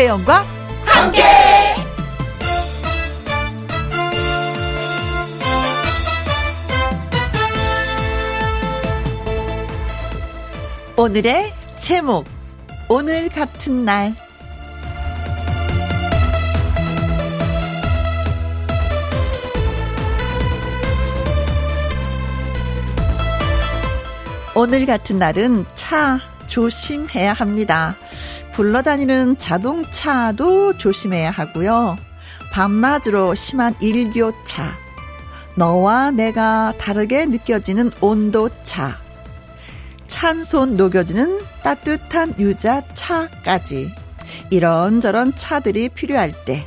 김혜영과 함께. 오늘의 제목 오늘 같은 날 오늘 같은 날은 차 조심해야 합니다. 굴러다니는 자동차도 조심해야 하고요. 밤낮으로 심한 일교차, 너와 내가 다르게 느껴지는 온도차, 찬손 녹여지는 따뜻한 유자차까지. 이런저런 차들이 필요할 때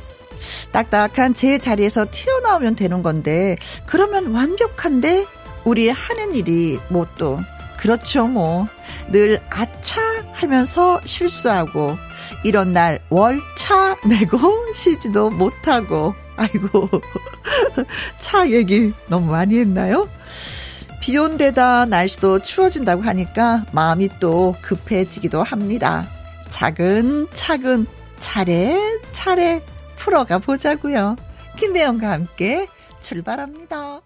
딱딱한 제 자리에서 튀어나오면 되는 건데 그러면 완벽한데 우리 하는 일이 뭐 또 그렇죠 뭐 늘 아차 하면서 실수하고 이런 날 월차 내고 쉬지도 못하고 아이고 차 얘기 너무 많이 했나요? 비 온데다 날씨도 추워진다고 하니까 마음이 또 급해지기도 합니다. 차근차근 차례차례 풀어가 보자고요. 김배영과 함께 출발합니다.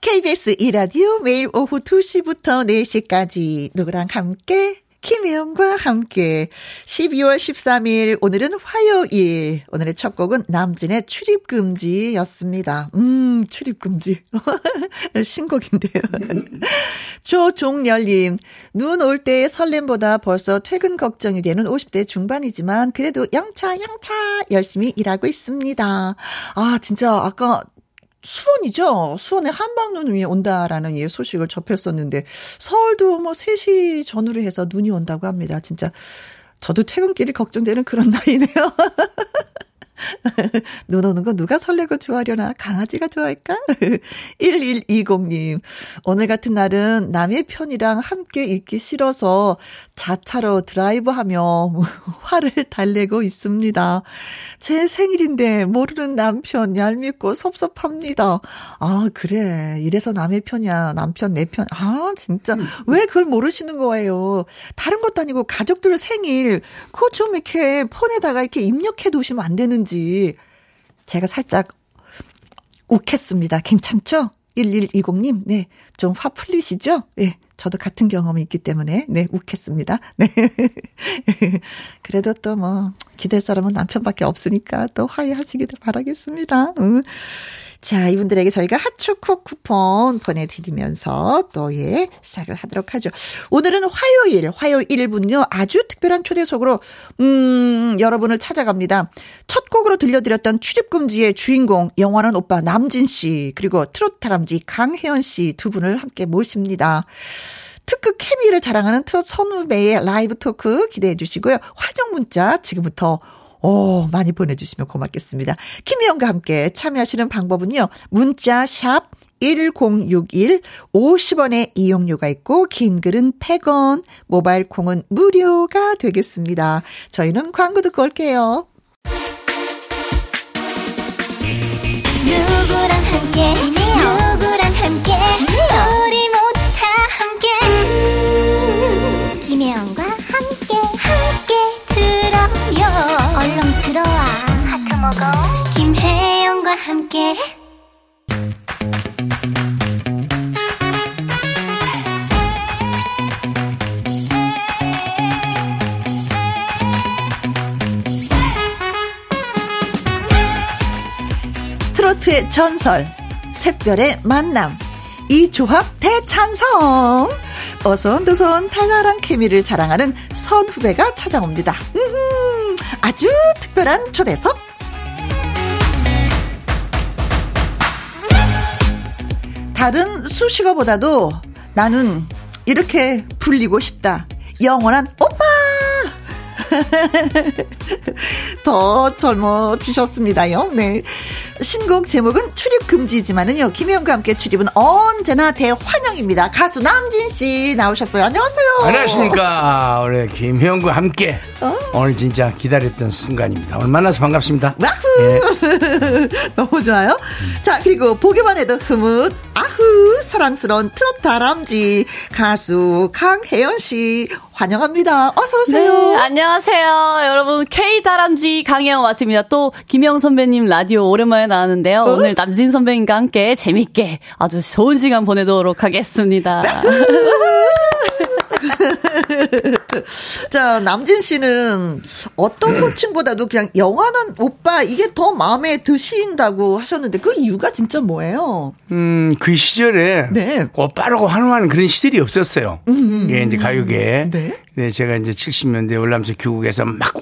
KBS 이라디오 매일 오후 2시부터 4시까지 누구랑 함께 김혜영과 함께 12월 13일 오늘은 화요일 오늘의 첫 곡은 남진의 출입금지였습니다. 음 출입금지 신곡인데요. 조종열님 눈 올때 설렘보다 벌써 퇴근 걱정이 되는 50대 중반이지만 그래도 영차 영차 열심히 일하고 있습니다. 아 진짜 아까 수원이죠. 수원에 한방눈이 온다라는 예 소식을 접했었는데 서울도 뭐 3시 전후로 해서 눈이 온다고 합니다. 진짜 저도 퇴근길이 걱정되는 그런 나이네요. 눈 오는 거 누가 설레고 좋아하려나? 강아지가 좋아할까? 1120님. 오늘 같은 날은 남의 편이랑 함께 있기 싫어서 자차로 드라이브 하며 화를 달래고 있습니다. 제 생일인데 모르는 남편 얄밉고 섭섭합니다. 아, 그래. 이래서 남의 편이야. 남편 내 편. 아, 진짜. 왜 그걸 모르시는 거예요? 다른 것도 아니고 가족들 생일, 그거 좀 이렇게 폰에다가 이렇게 입력해 두시면 안 되는지. 제가 살짝 욱했습니다. 괜찮죠? 1120님, 네. 좀 화 풀리시죠? 네. 저도 같은 경험이 있기 때문에, 네, 욱했습니다. 네. 그래도 또 뭐, 기댈 사람은 남편밖에 없으니까 또 화해하시기를 바라겠습니다. 응. 자, 이분들에게 저희가 핫초코 쿠폰 보내드리면서 또, 예, 시작을 하도록 하죠. 오늘은 화요일, 화요일 1분요. 아주 특별한 초대석으로, 음, 여러분을 찾아갑니다. 첫 곡으로 들려드렸던 출입금지의 주인공, 영화는 오빠 남진 씨, 그리고 트로트 다람쥐 강혜연 씨 두 분을 함께 모십니다. 특급 케미를 자랑하는 트롯 선후배의 라이브 토크 기대해 주시고요. 환영 문자 지금부터 오, 많이 보내주시면 고맙겠습니다. 김희영과 함께 참여하시는 방법은요. 문자 샵 1061, 50원의 이용료가 있고, 긴 글은 100원, 모바일 콩은 무료가 되겠습니다. 저희는 광고 듣고 올게요. 누구랑 함께, 누구랑 함께, 김혜영과 함께. 트로트의 전설, 샛별의 만남, 이 조합 대찬성! 어선도선 탈랄한 케미를 자랑하는 선 후배가 찾아옵니다. 음흠, 아주 특별한 초대석. 다른 수식어보다도 나는 이렇게 불리고 싶다. 영원한 오빠! 더 젊어지셨습니다요. 네. 신곡 제목은 출입 금지지만은요. 김혜영과 함께 출입은 언제나 대환영입니다. 가수 남진 씨 나오셨어요. 안녕하세요. 안녕하십니까. 우리 김혜영과 함께 어? 오늘 진짜 기다렸던 순간입니다. 오늘 만나서 반갑습니다. 와후. 예. 너무 좋아요. 음. 자, 그리고 보기만 해도 흐뭇 아흐 사랑스러운 트로트 다람쥐 가수 강혜연 씨 환영합니다. 어서 오세요. 네, 안녕하세요. 여러분 K 다람쥐 강혜영 왔습니다. 또 김영 선배님 라디오 오랜만에 나왔는데요. 어? 오늘 남진 선배님과 함께 재밌게 아주 좋은 시간 보내도록 하겠습니다. 자, 남진 씨는 어떤 네. 호칭보다도 그냥 영원한 오빠 이게 더 마음에 드신다고 하셨는데 그 이유가 진짜 뭐예요? 음, 그 시절에 네. 오빠라고 환호하는 그런 시절이 없었어요. 음, 예, 이제 가요계에. 네. 네, 제가 이제 70년대 월남에서 귀국해서 막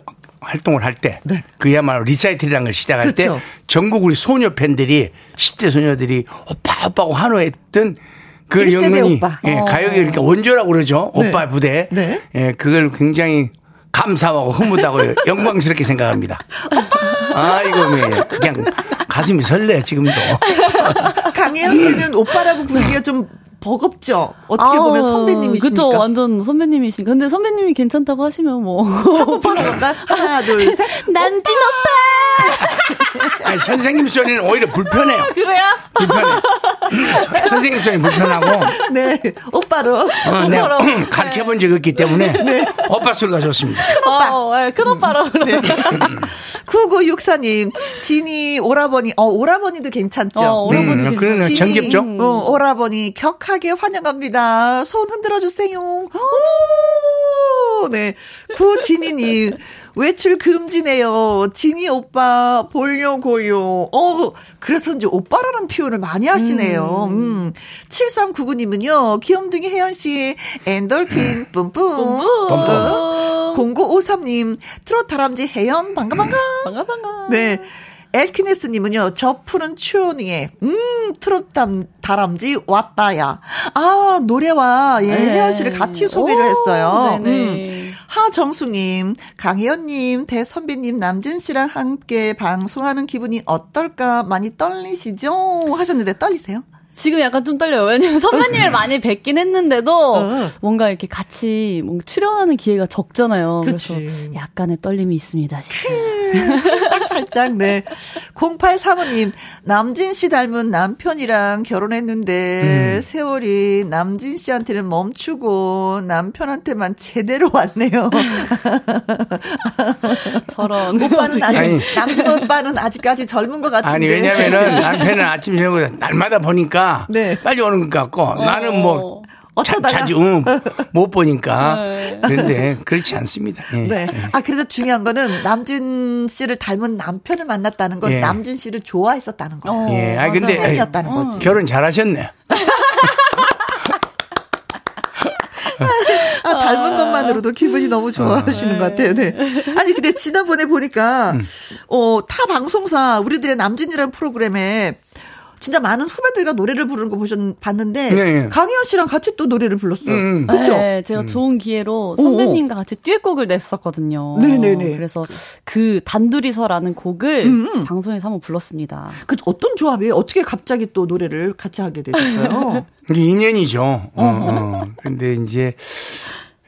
활동을 할 때, 네. 그야말로 리사이틀이라는 걸 시작할 그렇죠. 때 전국 우리 소녀 팬들이 10대 소녀들이 오빠 오빠고 환호했던 그 영문이 예, 어. 가요계 그러니까 원조라고 그러죠. 네. 오빠 부대. 네. 예, 그걸 굉장히 감사하고 흐뭇하고 영광스럽게 생각합니다. 아, 이거 뭐 그냥 가슴이 설레 지금도. 강혜영 씨는 오빠라고 부르기가 좀 버겁죠. 어떻게 보면 선배님이시니까. 그쵸, 완전 선배님이시니까. 근데 선배님이 괜찮다고 하시면 뭐. 한번 불러볼까? 하나, 둘, 셋. 남진 오빠! 아니, 선생님 소리는 오히려 불편해요. 그래요? 불편해. 선생님 소리 불편하고. 네, 오빠로. 어, 네, 가르쳐 본 적이 없기 때문에. 네. 오빠 소리가 좋습니다. 큰 오빠. 어, 네, 큰 오빠로. 네. 9964님, 진이 오라버니, 어, 오라버니도 괜찮죠? 어, 오라버니. 음, 그러네, 정겹죠? 어, 오라버니 격하게 격하게 환영합니다. 손 흔들어 주세요. 오! 네. 구진이님. 외출 금지네요. 진이 오빠 보려고요. 어, 그래서 이제 오빠라는 표현을 많이 하시네요. 음. 음. 7399님은요, 귀염둥이 혜연 씨, 엔돌핀, 뿜뿜. 뿜뿜. 0953님, 트롯 다람쥐 혜연, 반가, 반가. 반가, 반가. 네. 엘키네스님은요, 저 푸른 추운이에, 음, 트롯 다람쥐 왔다야. 아, 노래와, 예, 네. 혜연 씨를 같이 소개를 오, 했어요. 네네. 음. 하정수님, 강혜연님, 대선배님, 남진 씨랑 함께 방송하는 기분이 어떨까 많이 떨리시죠? 하셨는데 떨리세요? 지금 약간 좀 떨려요. 왜냐면 선배님을 많이 뵙긴 했는데도 어. 뭔가 이렇게 같이 뭔가 출연하는 기회가 적잖아요. 그치. 그래서 약간의 떨림이 있습니다. 살짝 살짝 네. 0835님 남진 씨 닮은 남편이랑 결혼했는데 음. 세월이 남진 씨한테는 멈추고 남편한테만 제대로 왔네요. 저런 오빠는 아직 아니. 남진 오빠는 아직까지 젊은 것 같은데. 아니 왜냐면은 남편은 아침 저녁 날마다 보니까 네. 빨리 오는 것 같고 어. 나는 뭐 어쩌다가 자, 주 응, 못 보니까 네. 그런데 그렇지 않습니다. 예. 네. 아 그래도 중요한 거는 남준 씨를 닮은 남편을 만났다는 건 예. 남준 씨를 좋아했었다는 거. 어. 예. 아 근데 아니었다는 거지. 결혼 잘하셨네. 아, 닮은 것만으로도 기분이 너무 좋아하시는 것 같아요. 네. 아니, 근데 지난번에 보니까, 음. 어, 타 방송사, 우리들의 남진이라는 프로그램에 진짜 많은 후배들과 노래를 부르는 거 보셨 봤는데 네, 네. 강희연 씨랑 같이 또 노래를 불렀어요. 음, 그렇죠? 네, 제가 음. 좋은 기회로 선배님과 같이 듀엣곡을 냈었거든요. 네네네. 그래서 그 단둘이서라는 곡을 음, 음. 방송에서 한번 불렀습니다. 그 어떤 조합이에요? 어떻게 갑자기 또 노래를 같이 하게 되셨어요? 이게 인연이죠. 어, 어. 근데 이제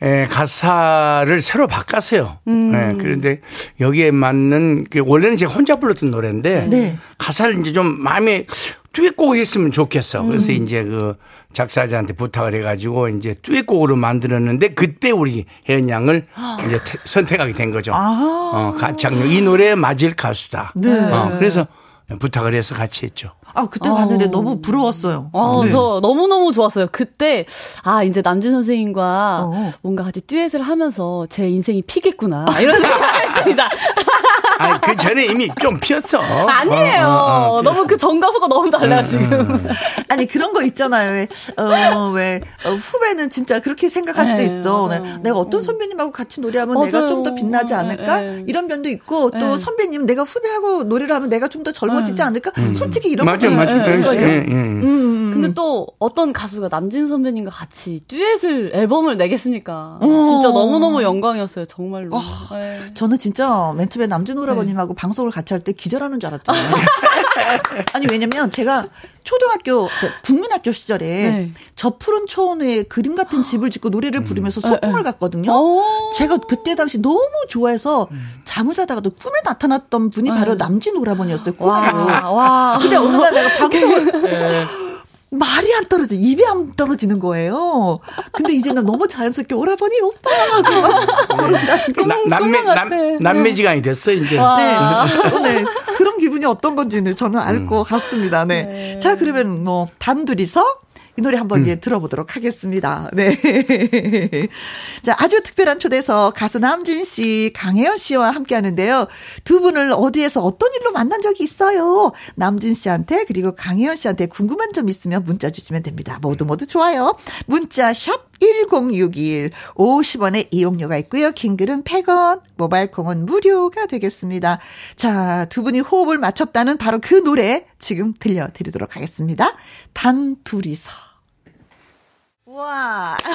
에, 예, 가사를 새로 바꿨어요. 음. 예, 그런데 여기에 맞는 그 원래는 제가 혼자 불렀던 노래인데 네. 가사를 이제 좀 마음에 듀엣곡을 했으면 좋겠어. 그래서 음. 이제 그 작사자한테 부탁을 해가지고 이제 듀엣곡으로 만들었는데 그때 우리 혜연 양을 이제 태, 선택하게 된 거죠. 아. 어, 가창력 이 노래에 맞을 가수다. 네. 어, 그래서 부탁을 해서 같이 했죠. 아, 그때 봤는데 어. 너무 부러웠어요. 어, 네. 저 너무 너무 좋았어요. 그때, 아, 이제 남진 선생님과 어. 뭔가 같이 듀엣을 하면서 제 인생이 피겠구나. 이런 생각을 했습니다. 아, 그 전에 이미 좀 피었어. 아니에요. 어, 어, 어 너무 그 전과 후가 너무 달라요, 음, 지금. 음. 아니, 그런 거 있잖아요. 왜, 어, 왜, 어, 후배는 진짜 그렇게 생각할 수도 네, 있어. 네, 내가 어떤 선배님하고 같이 노래하면 맞아요. 내가 좀 더 빛나지 않을까? 네. 이런 면도 있고, 또 네. 선배님 내가 후배하고 노래를 하면 내가 좀 더 젊어지지 네. 않을까? 음. 솔직히 이런 맞아, 맞아. 예, 예. 음, 음. 근데 또 어떤 가수가 남진 선배님과 같이 듀엣을 앨범을 내겠습니까? 어. 진짜 너무너무 영광이었어요, 정말로. 어, 저는 진짜 맨 처음에 남진 오라버님하고 방송을 같이 할 때 기절하는 줄 알았잖아요. 아니 왜냐면 제가 초등학교 그 국민학교 시절에 네. 저 푸른 초원에 그림 같은 집을 짓고 노래를 부르면서 음. 소풍을 갔거든요. 제가 그때 당시 너무 좋아해서 잠을 자다가도 꿈에 나타났던 분이 바로 남진 오라버니였어요. 꿈으로. 와, 와. 근데 어느 날 내가 방송을 말이 안 떨어져. 입이 안 떨어지는 거예요. 근데 이제는 너무 자연스럽게 오라버니 오빠 하고 네. 남매 남, 남매 지간이 됐어 이제. 네. 네. 그런 기분이 어떤 건지는 저는 알것 음. 같습니다. 네. 네. 자 그러면 뭐 단둘이서 이 노래 한번 음. 예, 들어보도록 하겠습니다. 네. 자, 아주 특별한 초대석 가수 남진 씨, 강혜연 씨와 함께 하는데요. 두 분을 어디에서 어떤 일로 만난 적이 있어요? 남진 씨한테 그리고 강혜연 씨한테 궁금한 점 있으면 문자 주시면 됩니다. 모두 모두 좋아요. 문자 샵 1061, 50원의 이용료가 있고요. 킹글은 100원, 모바일 콩은 무료가 되겠습니다. 자, 두 분이 호흡을 맞췄다는 바로 그 노래 지금 들려드리도록 하겠습니다. 단 둘이서. 와.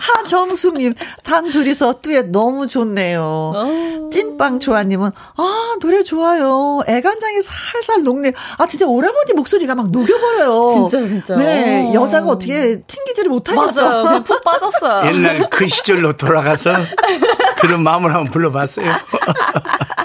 하정숙님, 단 둘이서 뚜엣 너무 좋네요. 어. 찐빵 조아님은, 아, 노래 좋아요. 애간장이 살살 녹네. 아, 진짜 오라버니 목소리가 막 녹여버려요. 진짜, 진짜. 네, 오. 어. 여자가 어떻게 튕기지를 못하겠어. 맞아요. 푹 빠졌어요. 옛날 그 시절로 돌아가서 그런 마음을 한번 불러봤어요.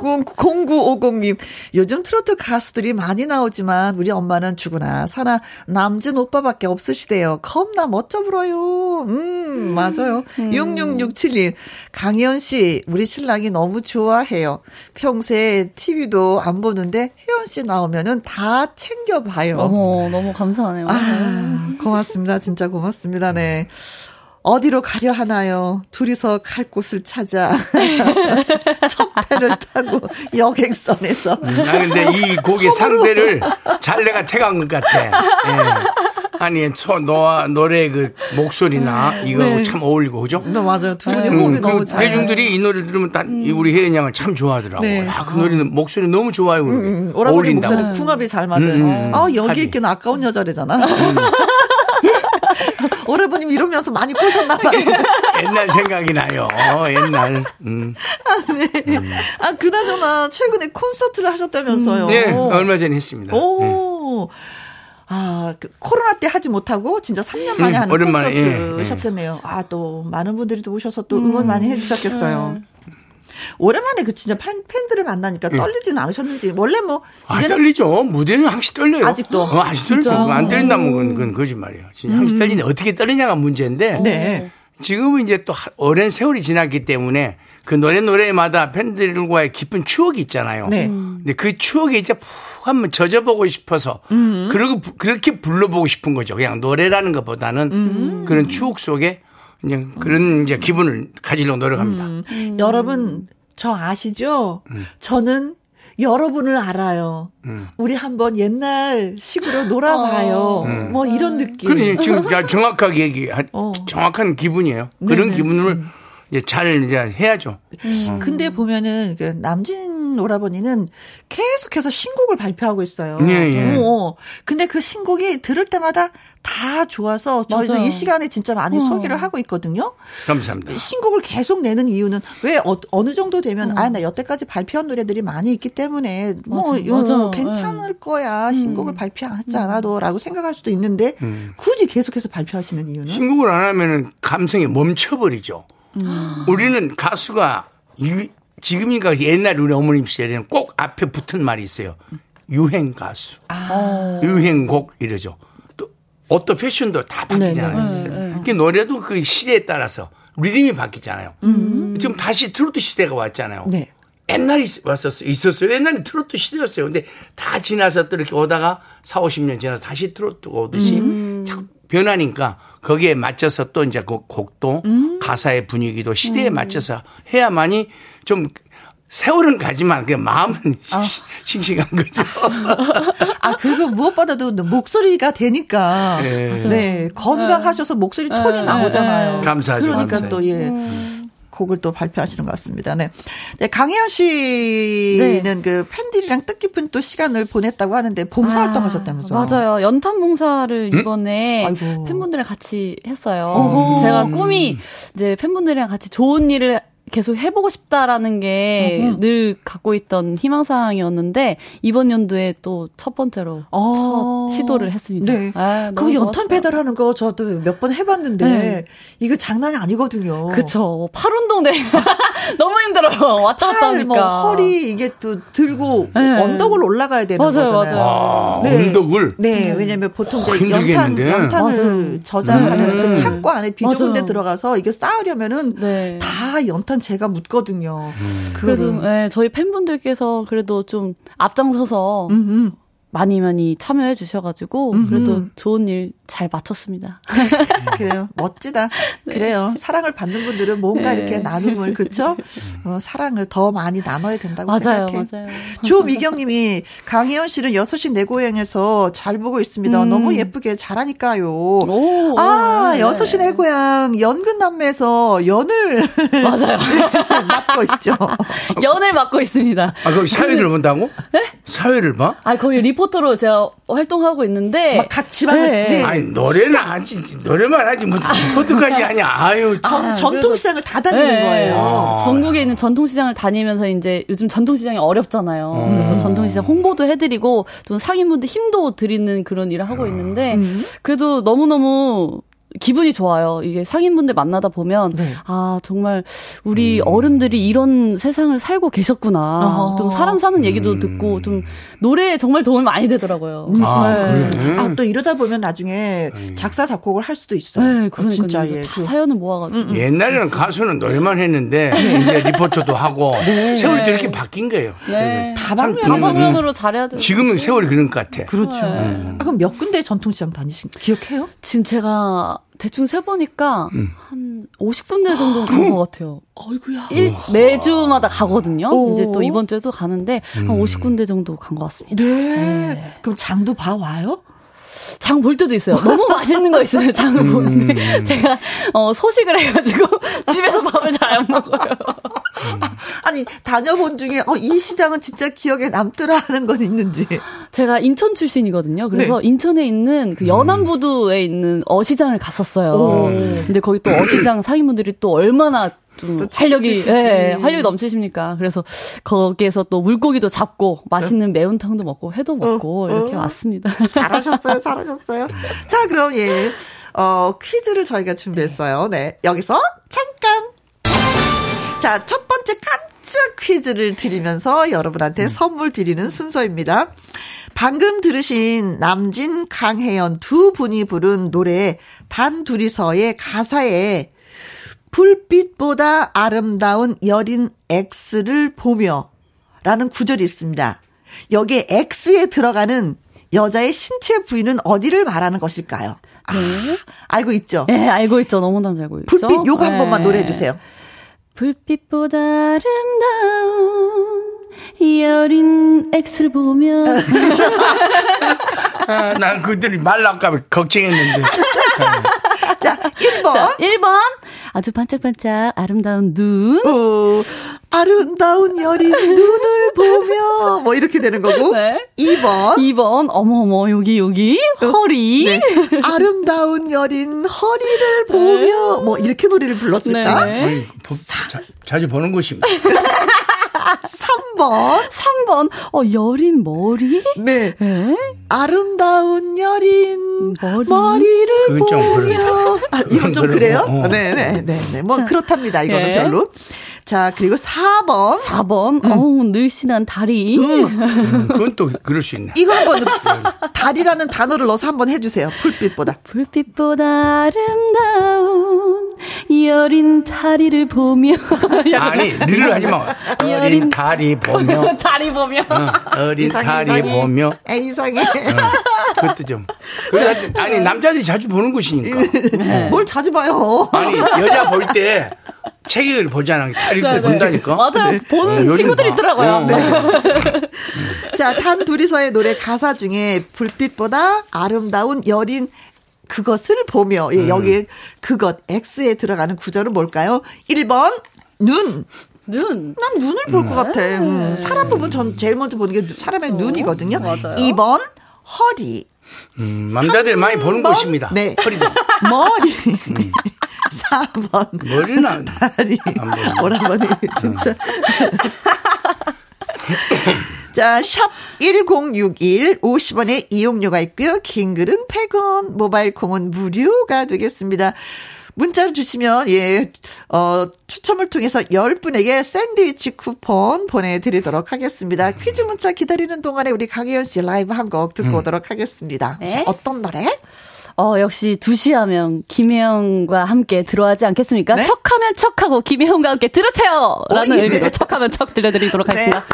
0950님, 요즘 트로트 가수들이 많이 나오지만 우리 엄마는 죽으나 사나 남진 오빠밖에 없으시대요. 겁나 멋져 불어요. 음, 맞아요. 음. 6667님, 강현 씨, 우리 신랑이 너무 좋아해요. 평소에 TV도 안 보는데 혜연 씨 나오면은 다 챙겨봐요. 어머, 너무 감사하네요. 아, 고맙습니다. 진짜 고맙습니다. 네. 어디로 가려 하나요? 둘이서 갈 곳을 찾아 첫 배를 타고 여객선에서. 음, 아 근데 이 곡의 상대를 잘 내가 태간 것 같아. 예. 아니 저 너와 노래 그 목소리나 이거 네. 참 어울리고 그죠? 네 맞아요. 두 분이 음, 호흡이 그 너무 잘. 대중들이 이 노래 들으면 다 음. 우리 혜연 양을 참 좋아하더라고. 네. 아, 그 노래는 목소리 너무 좋아요. 음, 음. 어울린다. 목소리 궁합이 잘 맞아요. 음, 음. 아 여기 있기는 아까운 여자래잖아. 오라버님 이러면서 많이 꼬셨나 봐요. 옛날 생각이 나요. 어, 옛날. 음. 아, 네. 음. 아, 그나저나 최근에 콘서트를 하셨다면서요. 네, 얼마 전에 했습니다. 오. 네. 아, 그 코로나 때 하지 못하고 진짜 3년 만에 음, 하는 오랜만에, 콘서트 예. 예. 아, 또 많은 분들이 또 오셔서 또 응원 음. 많이 해주셨겠어요. 음. 오랜만에 그 진짜 팬, 팬들을 만나니까 예. 떨리지는 않으셨는지 원래 뭐 아, 떨리죠. 무대는 항시 떨려요. 아직도 어, 아직 떨리죠. 안 떨린다면 그건, 그건 거짓말이에요. 진짜 항시 음. 떨리는데 어떻게 떨리냐가 문제인데 네. 지금은 이제 또 오랜 세월이 지났기 때문에 그 노래 노래마다 팬들과의 깊은 추억이 있잖아요. 네. 근데 그 추억에 이제 푹 한번 젖어보고 싶어서 음. 그리고 그렇게 불러보고 싶은 거죠. 그냥 노래라는 것보다는 음. 그런 추억 속에 그냥 그런 이제 기분을 가지려고 노력합니다. 음. 음. 여러분 저 아시죠? 음. 저는 여러분을 알아요. 음. 우리 한번 옛날 식으로 놀아봐요. 어. 음. 뭐 이런 느낌. 그래 지금 정확하게 얘기, 어. 정확한 기분이에요. 그런 네네. 기분을 음. 이제 잘 이제 해야죠. 근데 보면은 그 남진 오라버니는 계속해서 신곡을 발표하고 있어요. 예, 예. 어. 근데 그 신곡이 들을 때마다 다 좋아서 저희도 맞아요. 이 시간에 진짜 많이 어. 소개를 하고 있거든요. 감사합니다. 신곡을 계속 내는 이유는 왜 어, 느 정도 되면 어. 아나 여태까지 발표한 노래들이 많이 있기 때문에 뭐 맞아, 맞아. 괜찮을 네. 거야 신곡을 음. 발표하지 않아도라고 생각할 수도 있는데 음. 굳이 계속해서 발표하시는 이유는 신곡을 안 하면은 감성이 멈춰버리죠. 음. 우리는 가수가 유, 지금인가 옛날 우리 어머님 시절에는 꼭 앞에 붙은 말이 있어요. 유행 가수, 아. 유행곡 이러죠. 또 어떤 패션도 다 바뀌잖아요. 네, 네, 네. 그 노래도 그 시대에 따라서 리듬이 바뀌잖아요. 음. 지금 다시 트로트 시대가 왔잖아요. 네. 옛날에 왔었어요. 있었어요. 옛날에 트로트 시대였어요. 근데 다 지나서 또 이렇게 오다가 4, 50년 지나서 다시 트로트 오듯이 음. 자꾸 변하니까 거기에 맞춰서 또 이제 그 곡도 음. 가사의 분위기도 시대에 음. 맞춰서 해야만이 좀 세월은 가지만 그 마음은 아. 싱싱한 거죠. 아 그리고 무엇보다도 목소리가 되니까 네, 네. 건강하셔서 목소리 톤이 네. 나오잖아요. 감사하죠. 그러니까 감사해요. 또 예. 음. 곡을 또 발표하시는 것 같습니다. 네. 네 강혜연 씨는 네. 그 팬들이랑 뜻깊은 또 시간을 보냈다고 하는데 봉사 활동 아, 하셨다면서. 맞아요. 연탄 봉사를 음? 이번에 음? 팬분들이랑 같이 했어요. 어허. 제가 꿈이 이제 팬분들이랑 같이 좋은 일을 계속 해보고 싶다라는 게 늘 갖고 있던 희망사항이었는데 이번 연도에 또 첫 번째로 어. 첫 시도를 했습니다. 네. 아, 그 연탄 배달하는 거 저도 몇 번 해봤는데 네. 이거 장난이 아니거든요. 그쵸. 팔 운동 되 너무 힘들어요. 왔다 갔다 하니까. 뭐 허리 이게 또 들고 네. 언덕을 올라가야 되는 맞아요, 거잖아요. 맞아요. 아, 네. 언덕을? 네, 왜냐면 보통 어, 연탄, 연탄을 저장하는 그 음. 그 창고 안에 비좁은 데 들어가서 이게 쌓으려면은 네. 다 연탄 재가 묻거든요. 음. 그래도 네, 저희 팬분들께서 그래도 좀 앞장서서 음음. 많이 많이 참여해 주셔가지고 그래도 좋은 일 잘 마쳤습니다. 그래요, 멋지다. 네. 그래요. 사랑을 받는 분들은 뭔가 네. 이렇게 나눔을 그렇죠? 어, 사랑을 더 많이 나눠야 된다고 맞아요, 생각해. 맞아요. 조미경 님이 강혜연 씨는 6시 내 고향에서 잘 보고 있습니다. 음. 너무 예쁘게 잘하니까요. 오, 아, 네. 6시 내 고향 연근남매에서 연을 맞아요. 맡고 있죠. 연을 맡고 있습니다. 아, 거기 사회를 본다고? 네? 사회를 봐? 아, 거기 리포터로 제가 활동하고 있는데 각 지방을 네. 네. 아니 노래는 하지 노래만 하지 뭐 리포트까지 하냐 아유 참 아, 전통시장을 다 다니는 네. 거예요 아. 전국에 있는 전통시장을 다니면서 이제 요즘 전통시장이 어렵잖아요 음. 그래서 전통시장 홍보도 해드리고 좀 상인분들 힘도 드리는 그런 일을 하고 있는데 음. 그래도 너무 너무 기분이 좋아요. 이게 상인분들 만나다 보면 네. 아 정말 우리 음. 어른들이 이런 세상을 살고 계셨구나. 아. 좀 사람 사는 얘기도 음. 듣고 좀 노래에 정말 도움이 많이 되더라고요. 아, 네. 그래. 아, 또 이러다 보면 나중에 네. 작사 작곡을 할 수도 있어요. 네, 그러니까 진짜 예. 다 그. 사연을 모아가지고 음, 음. 옛날에는 가수는 노래만 했는데 네. 이제 리포터도 하고 네. 세월이 이렇게 바뀐 거예요. 네. 다방면으로 잘해야 돼. 지금은 세월이 그런 것 같아. 그렇죠. 아, 그럼 몇 군데 전통시장 다니신 기억해요? 지금 제가 대충 세보니까 음. 한 50군데 정도 간 것 같아요. 어이구야. 일, 매주마다 가거든요. 오. 이제 또 이번 주에도 가는데 음. 한 50군데 정도 간 것 같습니다. 네. 네. 그럼 장도 봐 와요? 장 볼 때도 있어요. 너무 맛있는 거 있어요. 장을 음. 보는데 제가 어 소식을 해가지고 집에서 밥을 잘 안 먹어요. 아니 다녀본 중에 어, 이 시장은 진짜 기억에 남더라 하는 건 있는지. 제가 인천 출신이거든요. 그래서 네. 인천에 있는 그 연안부두에 있는 어시장을 갔었어요. 오. 근데 거기 또 어시장 상인분들이 또 얼마나 좀 활력이 예, 활력이 넘치십니까? 그래서 거기에서 또 물고기도 잡고 맛있는 매운탕도 먹고 회도 어, 먹고 어, 이렇게 어. 왔습니다. 잘하셨어요, 잘하셨어요. 자, 그럼 예, 어 퀴즈를 저희가 준비했어요. 네, 여기서 잠깐. 자, 첫 번째 깜짝 퀴즈를 드리면서 여러분한테 음. 선물 드리는 순서입니다. 방금 들으신 남진, 강혜연 두 분이 부른 노래 단 둘이서의 가사에 불빛보다 아름다운 여린 X를 보며 라는 구절이 있습니다. 여기에 X에 들어가는 여자의 신체 부위는 어디를 말하는 것일까요? 아, 네. 알고 있죠? 네, 알고 있죠. 너무나 알고 있죠. 불빛 요거 네. 한 번만 노래해 주세요. 불빛보다 아름다운 여린 X를 보며. 아, 난 그들이 말날까 걱정했는데. 자, 1번. 자, 1번. 아주 반짝반짝 아름다운 눈. 어, 아름다운 여린 눈을 보며 뭐 이렇게 되는 거고. 네. 2번. 2번. 어머머 여기 여기 허리. 네. 아름다운 여린 허리를 보며 네. 뭐 이렇게 노래를 불렀을까? 네. 아니, 보, 자, 자주 보는 곳입니다. 3번. 3번. 어, 여린 머리? 네. 네. 아름다운 여린 머리? 머리 를 보며. 아, 이건 좀 그래요? 어. 네, 네, 네, 네. 뭐 자, 그렇답니다. 이거는 네. 별로. 자, 그리고 4번. 4번. 음. 어우, 늘씬한 다리. 음. 음, 그건 또 그럴 수 있네. 이거 한번 다리라는 단어를 넣어서 한번 해 주세요. 불빛보다. 불빛보다 아름다운 여린 다리를 보며. 아니, 늘을 하지 마. 여린 다리 보며. 다리 보며. 어, 어린 이상해, 다리 이상해. 보며. 에, 이상해. 어, 그것도 좀. 아니, 남자들이 자주 보는 곳이니까. 네. 뭘 자주 봐요? 아니, 여자 볼 때 책을 보잖아. 이렇게 네, 네. 본다니까. 맞아요. 네. 보는 어, 친구들 있더라고요. 어. 네. 자, 단 둘이서의 노래 가사 중에 불빛보다 아름다운 여린 그것을 보며 예, 음. 여기 그것 X에 들어가는 구절은 뭘까요? 1번 눈. 눈. 난 눈을 볼것 음. 같아. 음. 사람 보면 전 제일 먼저 보는 게 사람의 어, 눈이거든요. 맞아요. 2번 허리. 음, 남자들 많이 보는 곳입니다. 네. 허리도. 머리. 음. 4번. 머리는 안, 다리. 안 오라버니, 진짜. 자, 샵 1061, 50원의 이용료가 있고요. 긴 글은 100원, 모바일 콩은 무료가 되겠습니다. 문자를 주시면, 예, 어, 추첨을 통해서 10분에게 샌드위치 쿠폰 보내드리도록 하겠습니다. 퀴즈 문자 기다리는 동안에 우리 강혜연 씨 라이브 한 곡 듣고 음. 오도록 하겠습니다. 네. 자, 어떤 노래? 어, 역시 2시 하면 김혜영과 함께 들어가지 않겠습니까? 네? 척하면 척하고 김혜영과 함께 들으세요! 라는 오, 예. 의미로 척하면 척 들려드리도록 네. 하겠습니다.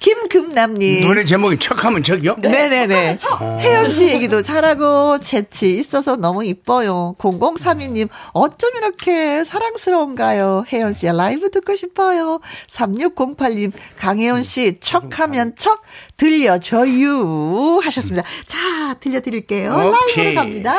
김금남님. 노래 제목이 척하면 척이요? 네. 네네네. 척. 어. 혜영 씨 얘기도 잘하고 재치 있어서 너무 이뻐요. 0032님, 어쩜 이렇게 사랑스러운가요? 혜연 씨의 라이브 듣고 싶어요. 3608님, 강혜연 씨, 척하면 척 들려줘요. 하셨습니다. 자, 들려드릴게요. 오케이. 라이브로 갑니다.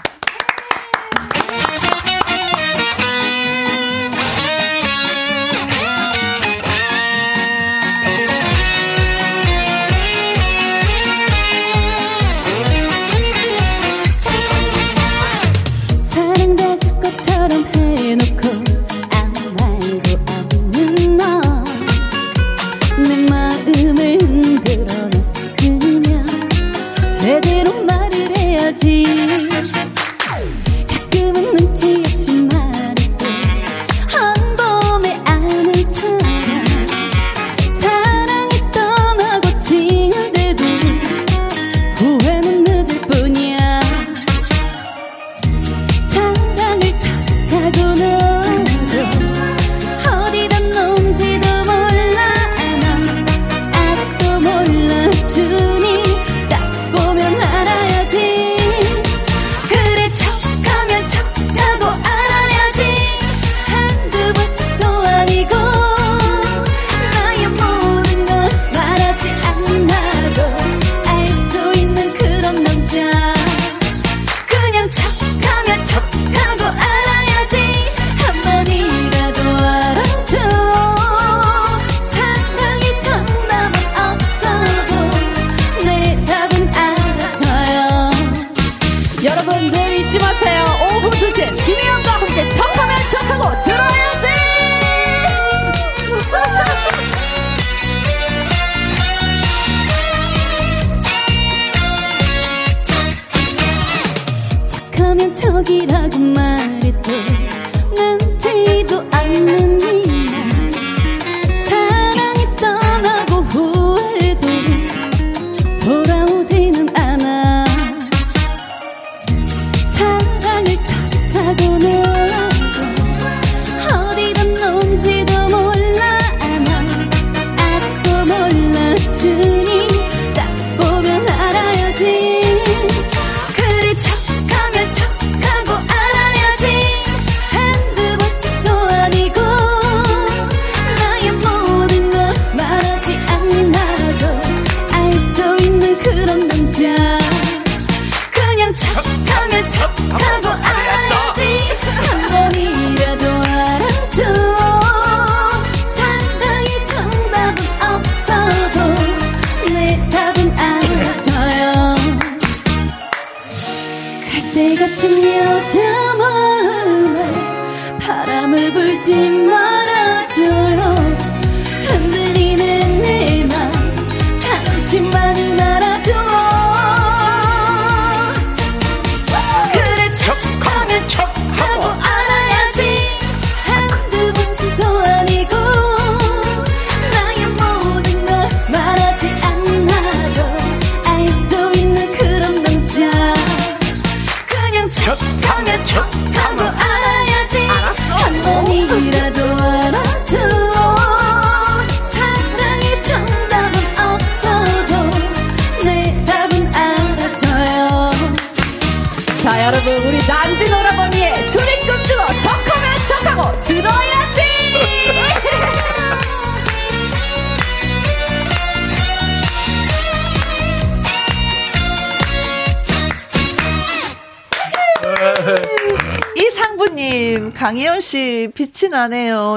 나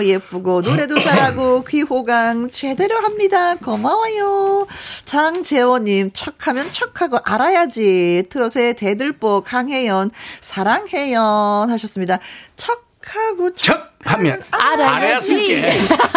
예쁘고 노래도 잘하고 귀호강 제대로 합니다. 고마워요. 장재호님 척하면 척하고 알아야지. 트롯의 대들보 강혜연 사랑해연 하셨습니다. 척하고 척. 하면 알아야 쓸게.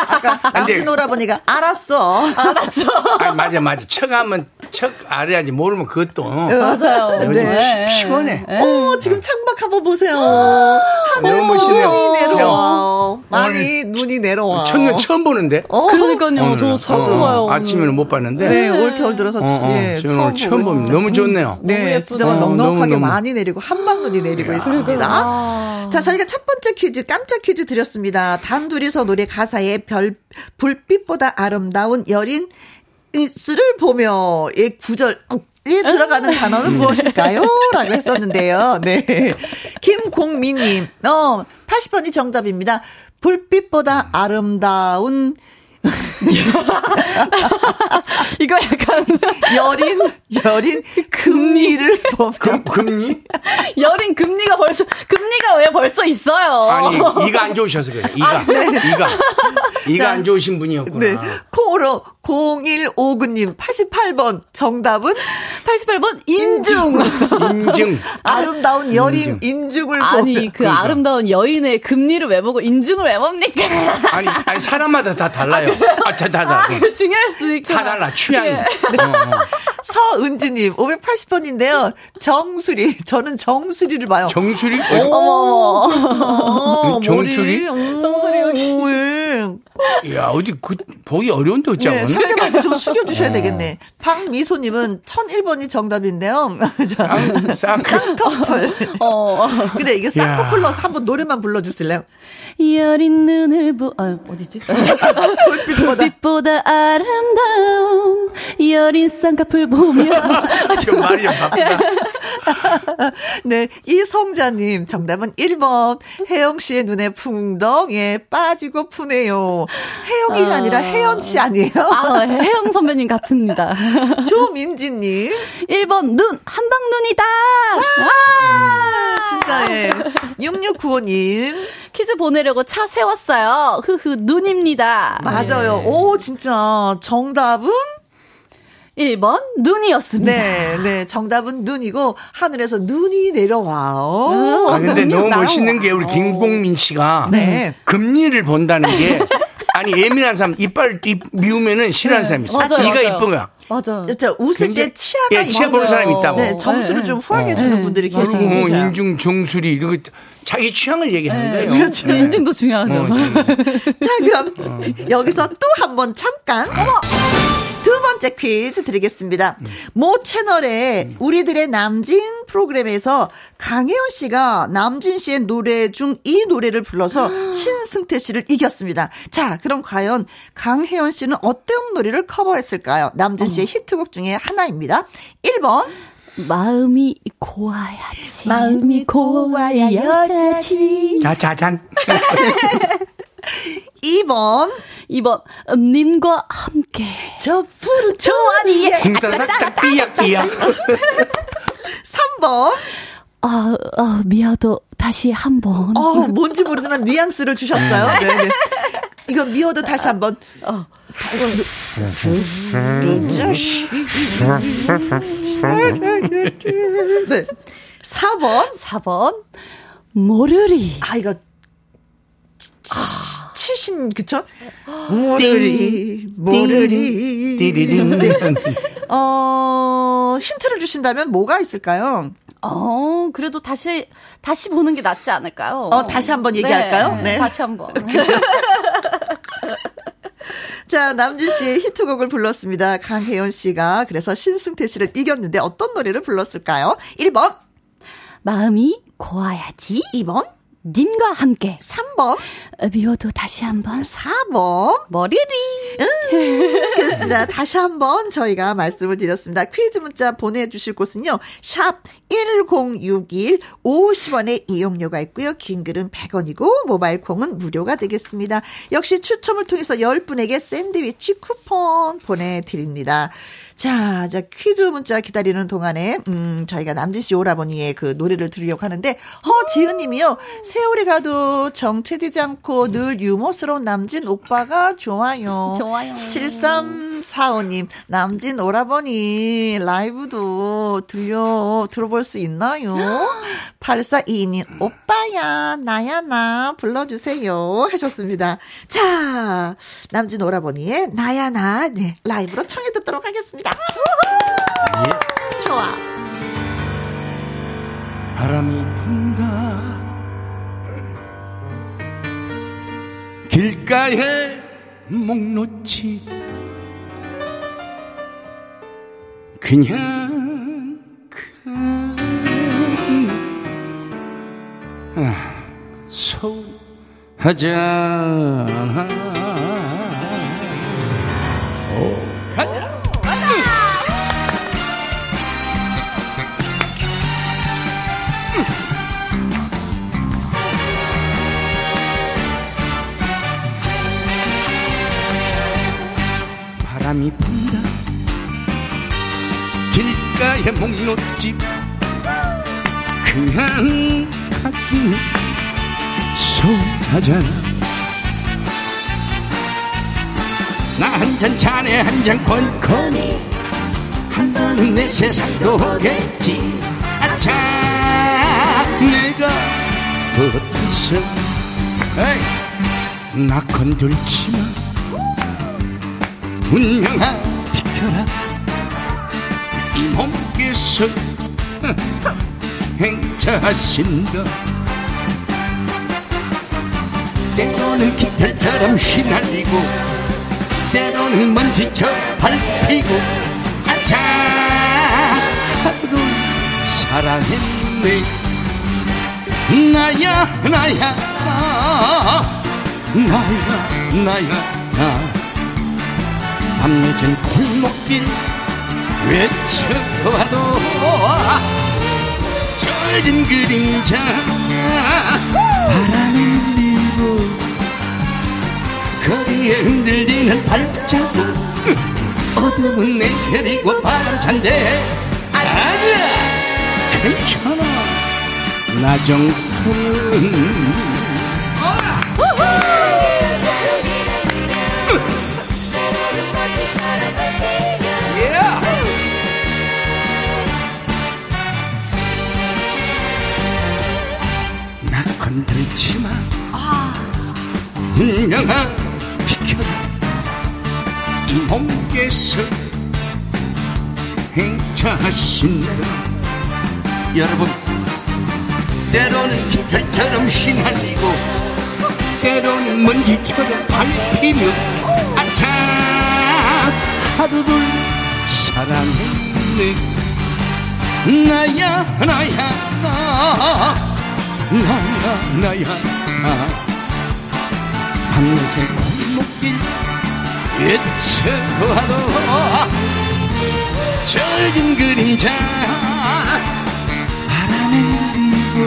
아까 남친 오라버니가 알았어. 알았어. 아 맞아 맞아. 척하면 척 알아야지 모르면 그것도. 맞아요. 네. 시원해. 네. 어 지금 창밖 한번 보세요. 어, 너무 멋있네요. 내려와. 많이 눈이 내려와. 첫눈 처음 보는데. 어? 그러니까요. 저 처음 봐요. 아침에는 못 봤는데. 네, 올 겨울 들어서 어, 예, 처음, 처음 보면 너무 좋네요. 네, 진짜 넉넉하게 너무, 많이 내리고 한방 눈이 내리고 야. 있습니다. 자, 저희가 첫 번째 퀴즈 깜짝 퀴즈 드 렸습니다. 단둘이서 노래 가사에 별 불빛보다 아름다운 여린 스를 보며 이 구절 이 들어가는 단어는 무엇일까요? 라고 했었는데요. 네. 김공민님, 어, 80번이 정답입니다. 불빛보다 아름다운 이거 약간 여린 여린 금리를 금, 금리? 여린 금리가 벌써 금리가 왜 벌써 있어요? 아니 이가 안 좋으셔서 그래요. 이가 아, 네. 이가 이가 자, 안 좋으신 분이었구나. 네. 콩으로 0159님 88번 정답은 88번 인중. 인중. 아름다운 여린 인중. 을 아니 보면. 그 그러니까. 아름다운 여인의 금리를 왜 보고 인중을 왜 봅니까? 아니 아니 사람마다 다 달라요. 아, 다 달라. 아, 중요할 수도 있고. 다 달라 취향이. 네. 어, 어. 서은지님 580번인데요. 정수리 저는 정수리를 봐요. 정수리? 어머. 어, 정수리? 정수리 여기. 야 어디 그 보기 어려운데 어쩌고. 네, 상대방 좀 숙여주셔야 어. 되겠네. 박미소님은 1001번이 정답인데요. 쌍, 쌍. 쌍꺼풀. 어. 근데 이게 쌍꺼풀 넣어서 한번 노래만 불러주실래요? 여린 눈을 보, 아, 어디지? 불빛보다. 불빛보다 아름다운 여린 쌍꺼풀 보며. 지금 말이 좀 바쁘다. 네, 이성자님, 정답은 1번. 혜영 씨의 눈에 풍덩에 빠지고 푸네요. 혜영이가 아... 아니라 혜연 씨 아니에요? 아, 혜영 선배님 같습니다. 조민지님. 1번, 눈, 한방 눈이다! 아, 진짜, 예. 6695님. 퀴즈 보내려고 차 세웠어요. 흐흐, 눈입니다. 맞아요. 네. 오, 진짜. 정답은? 1번 눈이었습니다. 네, 네. 정답은 눈이고 하늘에서 눈이 내려와요. 음, 아 근데 너무 멋있는 게 우리 어. 김공민 씨가 네. 금리를 본다는 게 아니 예민한 사람 이빨 입 미우면은 싫어하는 네. 사람이 있어. 맞아, 이가 이쁜 거야. 맞아. 저 웃을 때 치아가 예, 치아 보는 사람이 있다고. 네, 점수를 네. 좀 후하게 어. 주는 분들이 어, 계시고 어, 인중 정수리 이런 거 자기 취향을 얘기하는 네, 거예요. 그렇죠. 네. 인증도 중요하죠. 어, 자, 그럼 어. 여기서 또 한 번 잠깐. 어머! 두 번째 퀴즈 드리겠습니다. 음. 모 채널의 우리들의 남진 프로그램에서 강혜원 씨가 남진 씨의 노래 중 이 노래를 불러서 신승태 씨를 이겼습니다. 자, 그럼 과연 강혜원 씨는 어떤 노래를 커버했을까요? 남진 씨의 히트곡 중에 하나입니다. 1번. 마음이 고와야지. 마음이 고와야 여자지. 자, 자잔. 2번. 2번, 님과 함께. 저 푸른 조아니에. 궁따닥 띠약띠약. 3번. 아, 아, 미아도 다시 한 번. 어, 뭔지 모르지만 뉘앙스를 주셨어요. 네, 네. 이건 미워도 다시 한 번. 어. 네. 4번. 4번. 모르리. 아, 이거. 칠신 그쵸? 모르리 모르리 띠리링 네. 어 힌트를 주신다면 뭐가 있을까요? 어 그래도 다시 다시 보는 게 낫지 않을까요? 어 다시 한번 얘기할까요? 네, 네. 다시 한번. 자, 남진 씨의 히트곡을 불렀습니다. 강혜연 씨가. 그래서 신승태 씨를 이겼는데 어떤 노래를 불렀을까요? 1번. 마음이 고와야지. 2번. 님과 함께. 3번. 미워도 다시 한번. 4번. 머리리. 음, 그렇습니다. 다시 한번 저희가 말씀을 드렸습니다. 퀴즈 문자 보내주실 곳은요. 샵 1061, 50원의 이용료가 있고요. 긴 글은 100원이고 모바일 콩은 무료가 되겠습니다. 역시 추첨을 통해서 10분에게 샌드위치 쿠폰 보내드립니다. 자, 자 퀴즈 문자 기다리는 동안에 음 저희가 남진 씨 오라버니의 그 노래를 들으려고 하는데 허지은 님이요. 세월이 가도 정체되지 않고 늘 유머스러운 남진 오빠가 좋아요. 좋아요. 73 3045 님, 남진 오라버니 라이브도 들려, 들어볼 수 있나요? 8422 님, 오빠야, 나야, 나, 불러주세요. 하셨습니다. 자, 남진 오라버니의 나야, 나, 네, 라이브로 청해 듣도록 하겠습니다. 예. 좋아. 바람이 분다. 길가에 목 놓지 그냥 가기 아, 서운하잖 바람이 분다. 길가에 목놓집 그냥 가긴 소하잖아 나 한잔 자네 한잔 건건이 한 번은 내 세상도 오겠지. 아차 내가 어디서? 에이 나 건들지 마 운명아 비켜라 이 몸께서 행차하신다 때로는 깃털처럼 휘날리고 때로는 먼지처럼 밟히고 아차! 하루 사랑했네. 나야 나야 나야 나야 나 밤늦은 골목길 외쳐봐도 절진 그림자 바람이 밀고 거리에 흔들리는 발자국 어둠은 내리고 바람찬데 아자 괜찮아. 나 정도는 운명아 비켜라. 이 몸께서 행차하신다. 여러분, 때로는 깃털처럼 휘날리고, 때로는 먼지처럼 밟히며, 아차! 하루를 사랑했네. 나야, 나야, 나. 나야 나야 나 밤늦은 골목길 외쳐봐도 절긴 그림자 바람에 밀고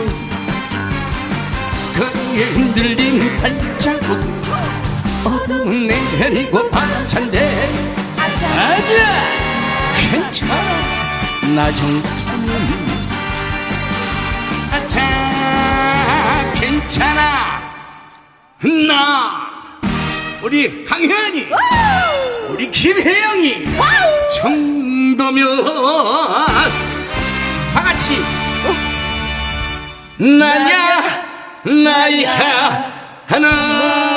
거리에 흔들리는 발자국 어둠은 내리고 바람 찬데 아자 괜찮아 나 정도는 아차 괜찮아. 나 우리 강혜연이 우리 김혜영이 정도면 다 같이 나야 나야 하나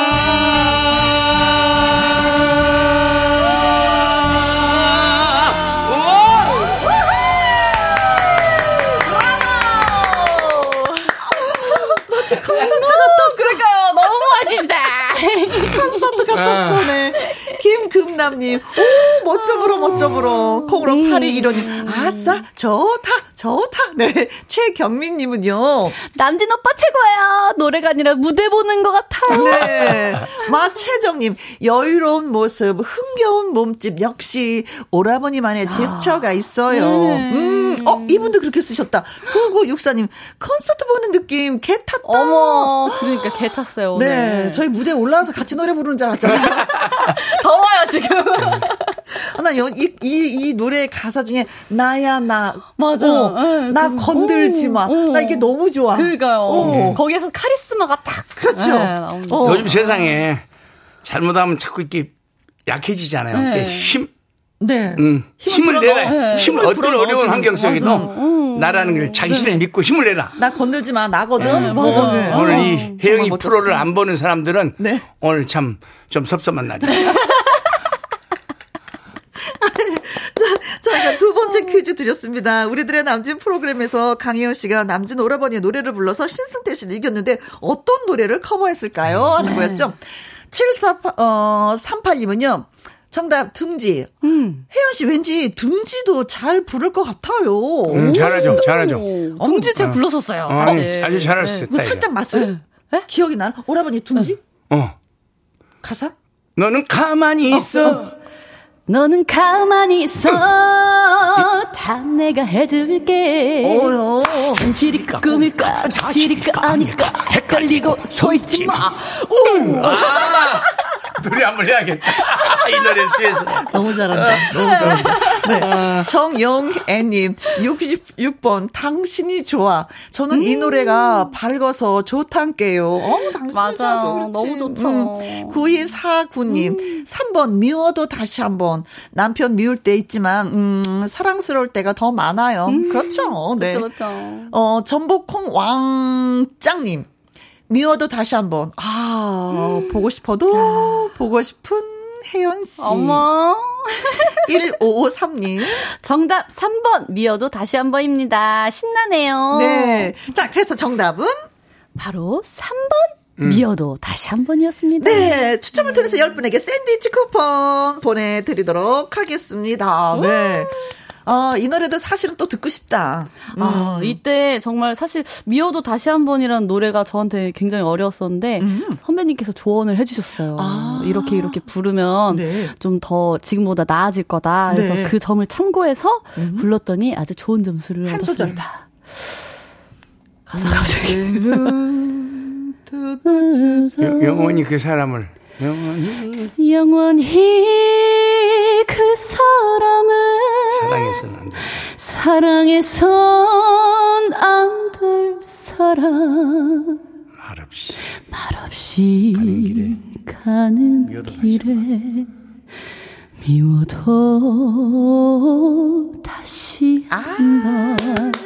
김금남님, 오, 멋져 불어, 멋져 불어. 콩으로 음. 파리 이러님, 아싸, 좋다, 좋다. 네. 최경민님은요. 남진 오빠 최고예요. 노래가 아니라 무대 보는 것 같아요. 네. 마채정님, 여유로운 모습, 흥겨운 몸집, 역시 오라버니만의 제스처가 있어요. 네. 음, 어, 이분도 그렇게 쓰셨다. 9964님, 콘서트 보는 느낌, 개 탔다. 어머, 그러니까 개 탔어요. 오늘. 네. 저희 무대 올라와서 같이 노래 부르는 줄 알았잖아요. 더워요, 지금. 아, 나 이, 이, 이 노래 가사 중에, 나야, 나. 맞아. 어, 네, 나 그, 건들지 마. 오, 나 이게 너무 좋아. 그러니까요. 오. 거기에서 카리스마가 탁. 그렇죠. 네, 어. 요즘 세상에 잘못하면 자꾸 이렇게 약해지잖아요. 네. 힘, 네. 음, 힘을, 힘을 내라. 네. 힘을 어떤 어려운 환경 속에도 음. 나라는 걸 자기 신을 네. 믿고 힘을 내라. 나 건들지 마. 나거든. 네, 뭐, 오늘 이 혜영이 프로를 안 보는 사람들은 네. 오늘 참 좀 섭섭한 날이야. 저희가 두 번째 퀴즈 드렸습니다. 우리들의 남진 프로그램에서 강희연 씨가 남진 오라버니의 노래를 불러서 신승태 씨를 이겼는데 어떤 노래를 커버했을까요? 하는 네. 거였죠. 74, 어, 38님은요. 정답 둥지. 음. 혜연 씨 왠지 둥지도 잘 부를 것 같아요. 음, 잘하죠, 잘하죠. 둥지 제가 어. 불렀었어요. 어, 아주, 아주 잘했어요. 네. 살짝 맛을 네? 기억이 나나? 오라버니 둥지? 어. 가사? 너는 가만히 있어. 어, 어. 너는 가만히 있어. 다 내가 해줄게. 어, 어. 현실이까 꿈일까, 진실이까 아닐까. 헷갈리고 서 있지 마. 우! 아! 노래 한번 해야겠다. 이 노래를 뒤에서. 너무 잘한다. 너무 잘한다. 네. 아. 정영애님, 66번, 당신이 좋아. 저는 음. 이 노래가 밝아서 좋단게요. 어우, 당신이 맞아. 좋아. 너무 좋죠. 음. 9249님, 음. 3번, 미워도 다시 한번. 남편 미울 때 있지만, 음, 사랑스러울 때가 더 많아요. 음. 그렇죠. 네. 그렇죠. 어, 전복콩 왕짱님. 미워도 다시 한번. 아, 음. 보고 싶어도 야. 보고 싶은 혜연 씨. 어머. 1553님. 정답 3번. 미워도 다시 한번입니다. 신나네요. 네. 자, 그래서 정답은? 바로 3번. 음. 미워도 다시 한 번이었습니다. 네. 추첨을 통해서 10분에게 샌드위치 쿠폰 보내드리도록 하겠습니다. 네. 아, 이 노래도 사실은 또 듣고 싶다. 음. 아, 이때 정말 사실 미워도 다시 한 번이라는 노래가 저한테 굉장히 어려웠었는데 음. 선배님께서 조언을 해주셨어요. 아. 이렇게 이렇게 부르면 네. 좀더 지금보다 나아질 거다. 그래서 네. 그 점을 참고해서 음. 불렀더니 아주 좋은 점수를 한 얻었습니다. 가사가 갑자기. 영원히 그 사람을 영원히 영원히 그 사람을 사랑해서는 안 돼. 사랑해선 안 될 사람 말없이 말없이 가는 길에, 가는 길에 미워도 다시 아. 한번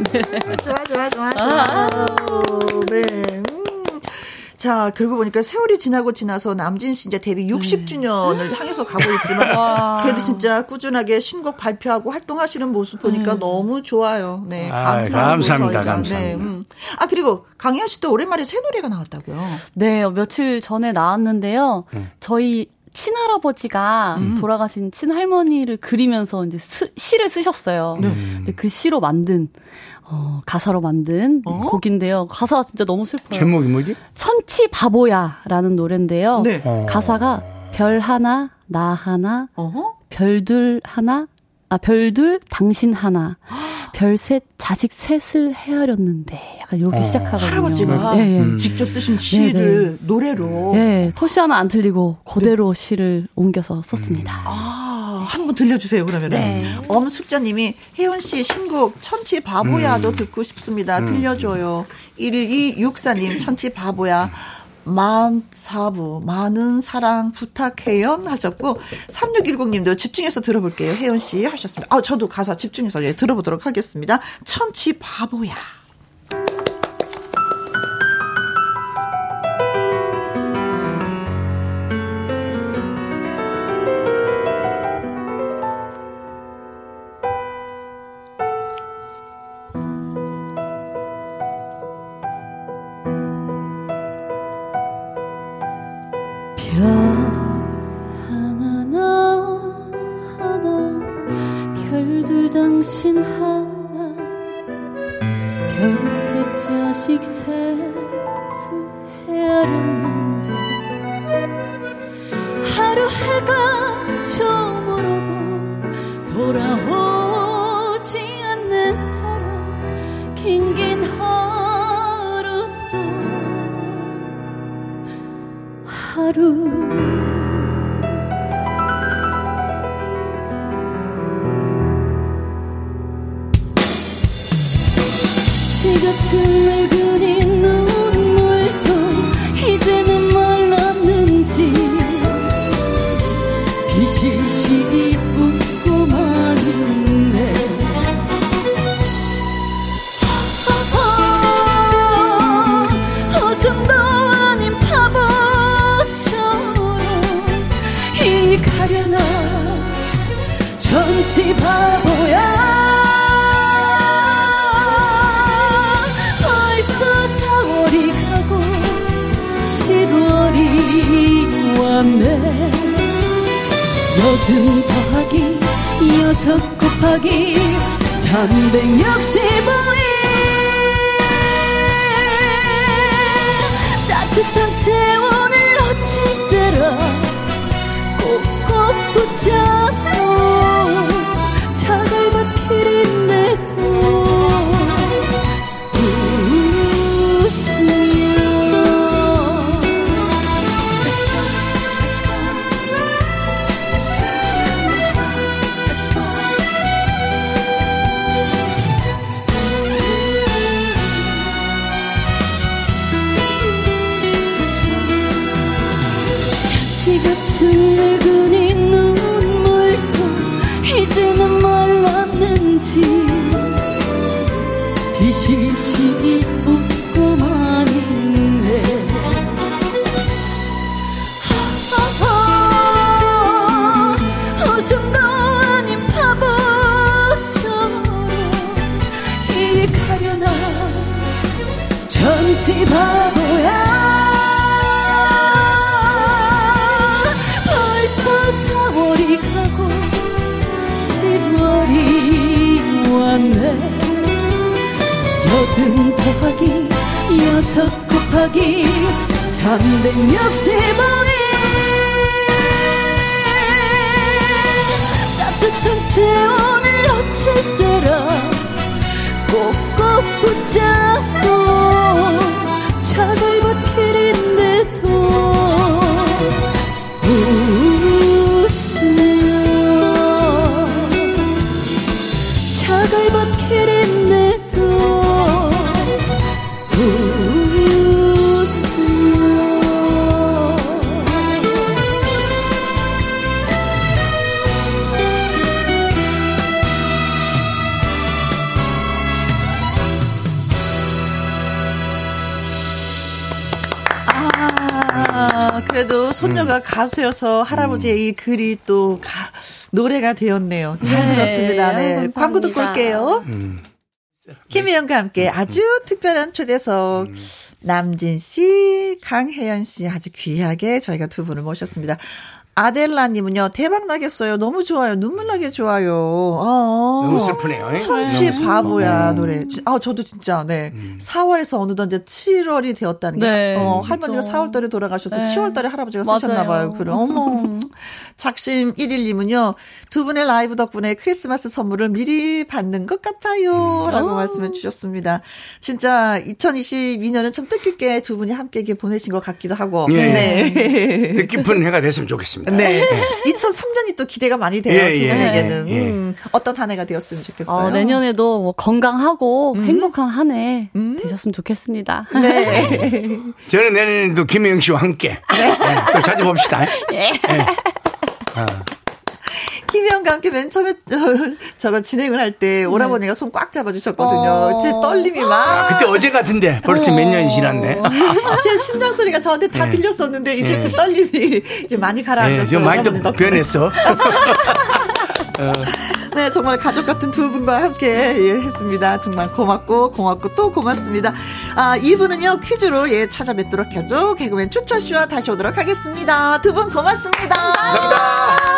좋아 좋아 좋아 좋아 아. 네. 자, 그러고 보니까 세월이 지나고 지나서 남진 씨 이제 데뷔 60주년을 음. 향해서 가고 있지만 와. 그래도 진짜 꾸준하게 신곡 발표하고 활동하시는 모습 보니까 음. 너무 좋아요. 네, 감사합니다. 감사합니다. 감사합니다. 네, 음. 아 그리고 강희연 씨도 오랜만에 새 노래가 나왔다고요? 네, 며칠 전에 나왔는데요. 음. 저희 친할아버지가 음. 돌아가신 친할머니를 그리면서 이제 스, 시를 쓰셨어요. 네. 근데 그 시로 만든 어, 가사로 만든 어? 곡인데요. 가사가 진짜 너무 슬퍼요. 제목이 뭐지? 천치 바보야라는 노래인데요. 네. 어. 가사가 별 하나, 나 하나, 어허? 별둘 하나, 아, 별둘, 당신 하나, 별셋, 자식 셋을 헤아렸는데, 약간 이렇게 어. 시작하거든요. 할아버지가 네, 네. 음. 직접 쓰신 시를 네, 네. 노래로. 네, 토시 하나 안 틀리고 그대로 네. 시를 옮겨서 썼습니다. 음. 아. 한번 들려주세요, 그러면. 네. 엄숙자님이 혜원 씨 신곡 천치 바보야도 음. 듣고 싶습니다. 음. 들려줘요. 1264님, 천치 바보야. 만 사부 많은 사랑 부탁해요 하셨고 3610님도 집중해서 들어볼게요 혜연 씨 하셨습니다. 아 저도 가사 집중해서 예, 들어보도록 하겠습니다. 천치 바보야. 꼭 곱하기 365일 따뜻한 체온을 어칠세라 꼭꼭 붙잡고 차가 가 음. 가수여서 할아버지의 음. 이 글이 또 가, 노래가 되었네요. 잘 네. 들었습니다. 네. 광고 듣고 올게요. 음. 김혜영과 함께 아주 특별한 초대석 음. 남진 씨, 강혜연 씨 아주 귀하게 저희가 두 분을 모셨습니다. 아델라님은요, 대박 나겠어요. 너무 좋아요. 눈물 나게 좋아요. 어, 너무 슬프네요. 천치 바보야, 음. 노래. 아, 저도 진짜, 네. 음. 4월에서 어느덧 이제 7월이 되었다는 게. 네, 어, 할머니가 그렇죠. 4월 달에 돌아가셔서 네. 7월 달에 할아버지가 쓰셨나봐요. 그럼, 어머. 작심 1일님은요, 두 분의 라이브 덕분에 크리스마스 선물을 미리 받는 것 같아요. 음. 라고. 말씀해 주셨습니다. 진짜 2022년은 참 뜻깊게 두 분이 함께 보내신 것 같기도 하고. 예. 네. 뜻깊은 해가 됐으면 좋겠습니다. 네. 2003년이 또 기대가 많이 돼요. 예, 두분에게는. 예, 예. 음, 어떤 한 해가 되었으면 좋겠어요. 어, 내년에도 뭐 건강하고 음. 행복한 한해 음. 되셨으면 좋겠습니다. 네. 저는 내년에도 김혜영 씨와 함께 네. 네, 자주 봅시다. 예. 네. 아. 김혜영과 함께 맨 처음에 저, 거 진행을 할때 네. 오라버니가 손 꽉 잡아주셨거든요. 어. 제 떨림이 막. 아, 그때 어제 같은데 벌써 어. 몇 년이 지났네. 제 심장 소리가 저한테 다 네. 들렸었는데 이제 네. 그 떨림이 이제 많이 가라앉았어요. 네, 좀 많이 또 변했어. 어. 네, 정말 가족 같은 두 분과 함께 예, 했습니다. 정말 고맙고 고맙고 또 고맙습니다. 아, 이분은요 퀴즈로 예 찾아뵙도록 하죠. 개그맨 추철 씨와 다시 오도록 하겠습니다. 두 분 고맙습니다. 감사합니다.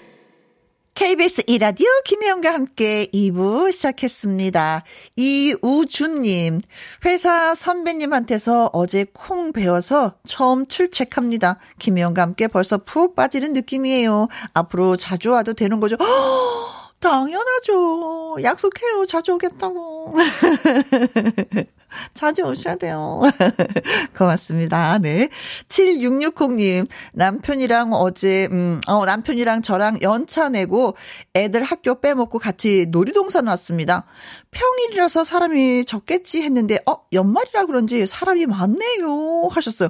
KBS 이라디오 김혜영과 함께 2부 시작했습니다. 이우준님, 회사 선배님한테서 어제 콩 배워서 처음 출첵합니다. 김혜영과 함께 벌써 푹 빠지는 느낌이에요. 앞으로 자주 와도 되는 거죠? 허, 당연하죠. 약속해요. 자주 오겠다고. 자주 오셔야 돼요. 고맙습니다. 네. 7660님, 남편이랑 어제, 음, 어, 남편이랑 저랑 연차 내고 애들 학교 빼먹고 같이 놀이동산 왔습니다. 평일이라서 사람이 적겠지 했는데, 어, 연말이라 그런지 사람이 많네요. 하셨어요.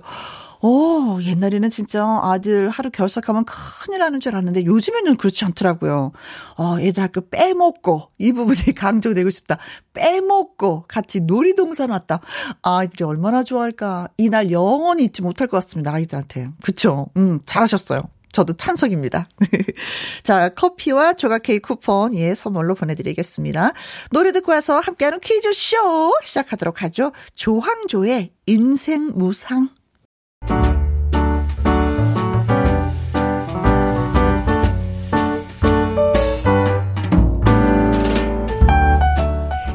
오, 옛날에는 진짜 아들 하루 결석하면 큰일 나는 줄 알았는데 요즘에는 그렇지 않더라고요. 어, 애들 학교 빼먹고, 이 부분이 강조되고 싶다. 빼먹고 같이 놀이동산 왔다. 아이들이 얼마나 좋아할까. 이날 영원히 잊지 못할 것 같습니다. 아이들한테. 그쵸? 음, 잘하셨어요. 저도 찬성입니다. 자, 커피와 조각 케이크 쿠폰, 예, 선물로 보내드리겠습니다. 노래 듣고 와서 함께하는 퀴즈쇼 시작하도록 하죠. 조항조의 인생 무상.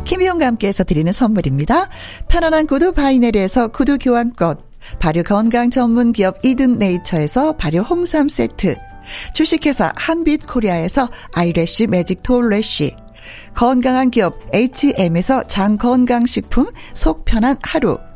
김혜영과 함께해서 드리는 선물입니다. 편안한 구두 바이네르에서 구두 교환권, 발효 건강 전문 기업 이든 네이처에서 발효 홍삼 세트, 주식회사 한빛 코리아에서 아이래쉬 매직 톨래쉬, 건강한 기업 H&M에서 장건강식품 속 편한 하루,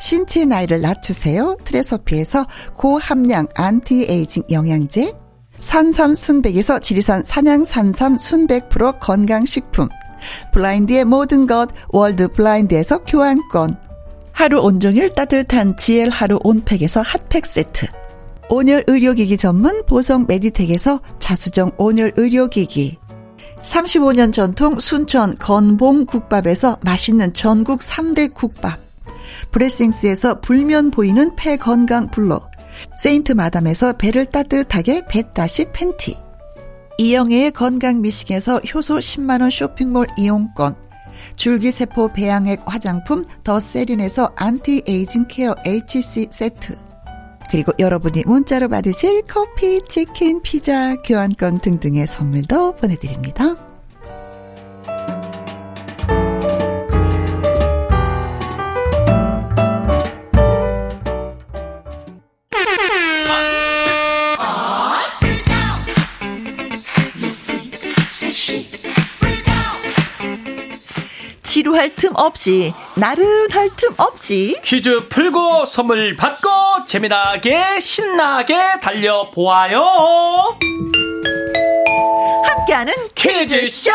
신체 나이를 낮추세요. 트레서피에서 고함량 안티에이징 영양제. 산삼 순백에서 지리산 산양 산삼 순백 프로 건강식품. 블라인드의 모든 것 월드 블라인드에서 교환권. 하루 온종일 따뜻한 지엘 하루 온팩에서 핫팩 세트. 온열 의료기기 전문 보성 메디텍에서 자수정 온열 의료기기. 35년 전통 순천 건봉 국밥에서 맛있는 전국 3대 국밥. 브레싱스에서 불면 보이는 폐 건강 블로, 세인트 마담에서 배를 따뜻하게 배 따시 팬티, 이영애의 건강 미식에서 효소 10만원 쇼핑몰 이용권, 줄기세포 배양액 화장품 더 세린에서 anti-aging care HC 세트, 그리고 여러분이 문자로 받으실 커피, 치킨, 피자, 교환권 등등의 선물도 보내드립니다. 지루할 틈 없이 나른할 틈 없이. 퀴즈 풀고 선물 받고 재미나게 신나게 달려보아요. 함께하는 퀴즈쇼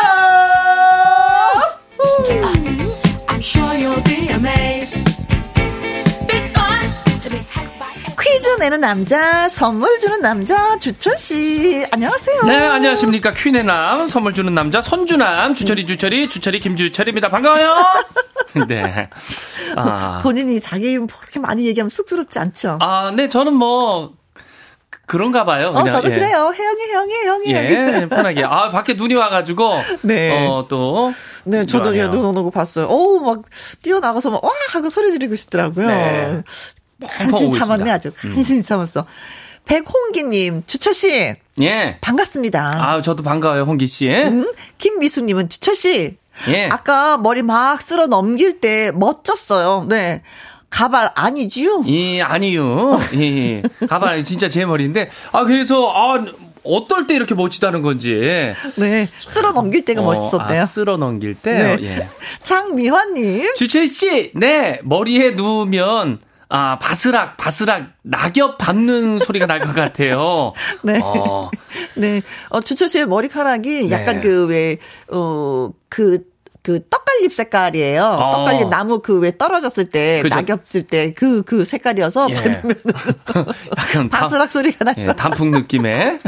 퀴즈 내는 남자, 선물 주는 남자, 주철씨. 안녕하세요. 네, 안녕하십니까. 퀴내 남, 선물 주는 남자, 선주남, 주철이, 주철이, 주철이, 김주철입니다. 반가워요. 네. 아. 본인이 자기 이름 그렇게 많이 얘기하면 쑥스럽지 않죠? 아, 네, 저는 뭐, 그런가 봐요. 어, 그냥. 어, 저도 예. 그래요. 혜영이, 혜영이, 혜영이. 예, 편하게. 아, 밖에 눈이 와가지고. 네. 어, 또. 네, 저도 눈 오는 거 봤어요. 어우, 막, 뛰어나가서 막, 와! 하고 소리 지르고 싶더라고요. 네. 한신 참았네 아주 한신 음. 참았어. 백홍기님, 주철씨. 예. 반갑습니다. 아, 저도 반가워요, 홍기씨. 음, 김미숙님은 주철씨. 예. 아까 머리 막 쓸어 넘길 때 멋졌어요. 네. 가발 아니지요? 예, 아니요. 예, 가발 진짜 제 머리인데. 아, 그래서, 아, 어떨 때 이렇게 멋지다는 건지. 네. 쓸어 넘길 때가 어, 멋있었대요. 아, 쓸어 넘길 때. 네. 예. 장미화님. 주철 씨, 네. 머리에 누우면 아, 바스락, 바스락, 낙엽 밟는 소리가 날 것 같아요. 네. 어. 네. 어, 주철 씨의 머리카락이 네. 약간 그, 왜, 어, 그, 그 떡갈잎 색깔이에요. 어. 떡갈잎 나무 그 왜 떨어졌을 때 그죠. 낙엽 질때 그그 그 색깔이어서 예. 밟으면 약간 바스락 소리가 나요. 예, 단풍 느낌의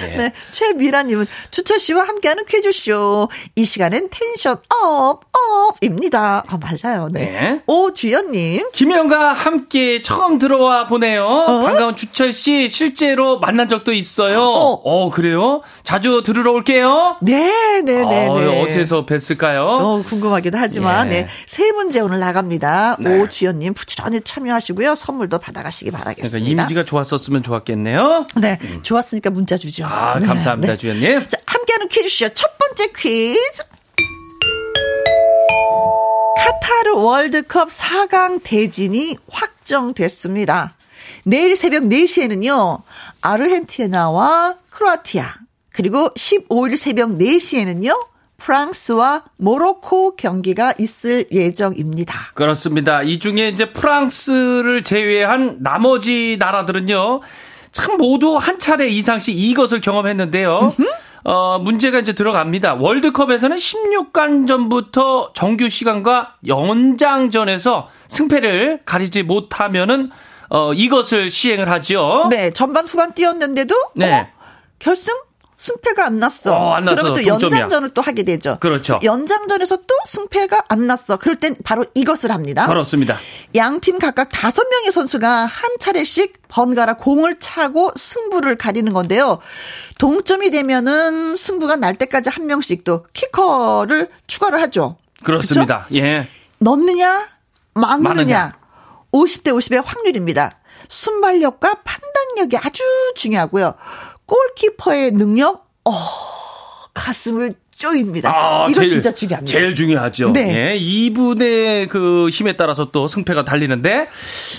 네. 네. 최미라님은 주철 씨와 함께하는 퀴즈쇼. 이 시간엔 tension up, up입니다. 아, 맞아요. 네. 네. 오주연님. 김혜영과 함께 처음 들어와 보네요. 어? 반가운 주철 씨 실제로 만난 적도 있어요. 어, 어 그래요? 자주 들으러 올게요. 네, 네, 네. 어, 네. 어디서 뵀을까요? 어, 궁금하기도 하지만, 예. 네. 세 문제 오늘 나갑니다. 네. 오주연님 부지런히 참여하시고요. 선물도 받아가시기 바라겠습니다. 그러니까 이미지가 좋았었으면 좋았겠네요. 네. 음. 좋았으니까 문자 주죠. 아, 네. 감사합니다, 네. 주연님. 자, 함께하는 퀴즈쇼 첫 번째 퀴즈. 카타르 월드컵 4강 대진이 확정됐습니다. 내일 새벽 4시에는요, 아르헨티나와 크로아티아, 그리고 15일 새벽 4시에는요, 프랑스와 모로코 경기가 있을 예정입니다. 그렇습니다. 이 중에 이제 프랑스를 제외한 나머지 나라들은요, 참 모두 한 차례 이상씩 이것을 경험했는데요. 어, 문제가 이제 들어갑니다. 월드컵에서는 16강 전부터 정규 시간과 연장전에서 승패를 가리지 못하면은 어, 이것을 시행을 하죠. 네, 전반 후반 뛰었는데도 네. 어, 결승 승패가 안 났어. 어, 안 그러면 또 연장전을 또 하게 되죠. 그렇죠. 연장전에서 또 승패가 안 났어. 그럴 땐 바로 이것을 합니다. 그렇습니다. 양팀 각각 다섯 명의 선수가 한 차례씩 번갈아 공을 차고 승부를 가리는 건데요. 동점이 되면은 승부가 날 때까지 한 명씩 또 키커를 추가를 하죠. 그렇습니다. 그렇죠? 예. 넣느냐, 막느냐. 막느냐. 50대 50의 확률입니다. 순발력과 판단력이 아주 중요하고요. 골키퍼의 능력, 어, 가슴을 쪼입니다. 아, 이거 제일, 진짜 중요합니다. 제일 중요하죠. 네. 예, 이분의 그 힘에 따라서 또 승패가 달리는데,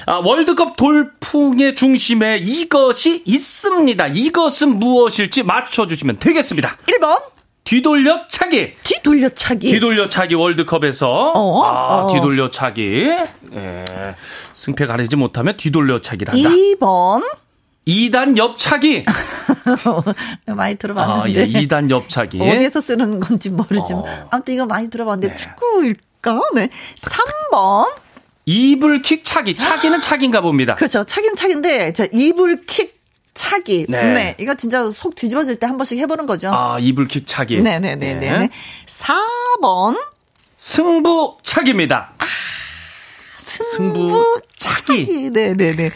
아, 월드컵 돌풍의 중심에 이것이 있습니다. 이것은 무엇일지 맞춰주시면 되겠습니다. 1번. 뒤돌려 차기. 뒤돌려 차기. 뒤돌려 차기 월드컵에서. 어? 아, 어. 뒤돌려 차기. 예. 승패 가리지 못하면 뒤돌려 차기란다. 2번. 2단 옆차기. 많이 들어봤는데. 아, 예, 2단 옆차기. 어디에서 쓰는 건지 모르지만. 어. 아무튼 이거 많이 들어봤는데 네. 축구일까? 네. 3번. 이불킥 차기. 차기는 차기인가 봅니다. 그렇죠. 차기는 차기인데, 자, 이불킥 차기. 네. 네. 이거 진짜 속 뒤집어질 때 한 번씩 해보는 거죠. 아, 이불킥 차기. 네네네네. 네. 네. 4번. 승부 차기입니다. 아, 승부, 승부 차기. 차기. 네네네.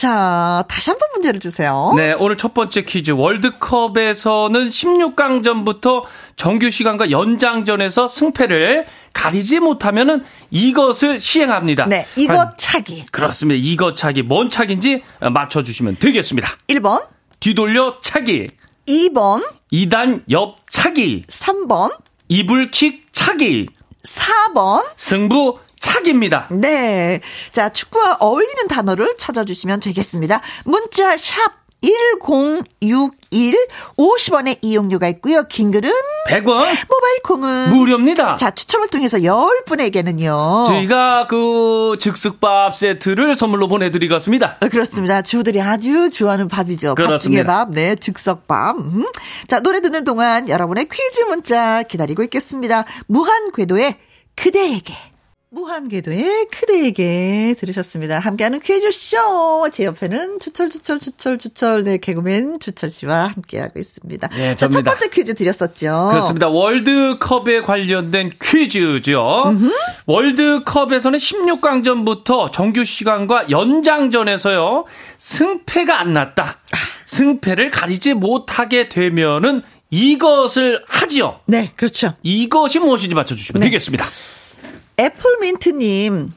자, 다시 한번 문제를 주세요. 네, 오늘 첫 번째 퀴즈. 월드컵에서는 16강전부터 정규 시간과 연장전에서 승패를 가리지 못하면은 이것을 시행합니다. 네, 이것 차기. 그렇습니다. 이것 차기. 뭔 차기인지 맞춰 주시면 되겠습니다. 1번. 뒤돌려 차기. 2번. 2단 옆 차기. 3번. 이불킥 차기. 4번. 승부 착입니다. 네. 자, 축구와 어울리는 단어를 찾아주시면 되겠습니다. 문자 샵 1061 50원의 이용료가 있고요. 긴 글은 100원. 모바일 콩은 무료입니다. 자, 추첨을 통해서 10분에게는요. 저희가 그 즉석밥 세트를 선물로 보내 드리겠습니다. 어, 그렇습니다. 주들이 아주 좋아하는 밥이죠. 그렇습니다. 밥 중에 밥. 네, 즉석밥. 음. 자, 노래 듣는 동안 여러분의 퀴즈 문자 기다리고 있겠습니다. 무한 궤도의 그대에게 무한궤도의 그대에게 들으셨습니다. 함께하는 퀴즈쇼. 제 옆에는 주철, 주철, 주철, 주철, 네, 개그맨 주철 씨와 함께하고 있습니다. 네, 자, 첫 번째 퀴즈 드렸었죠. 그렇습니다. 월드컵에 관련된 퀴즈죠. 음흠. 월드컵에서는 16강전부터 정규 시간과 연장전에서요, 승패가 안 났다. 승패를 가리지 못하게 되면은 이것을 하지요. 네, 그렇죠. 이것이 무엇인지 맞춰주시면 네. 되겠습니다. 애플민트님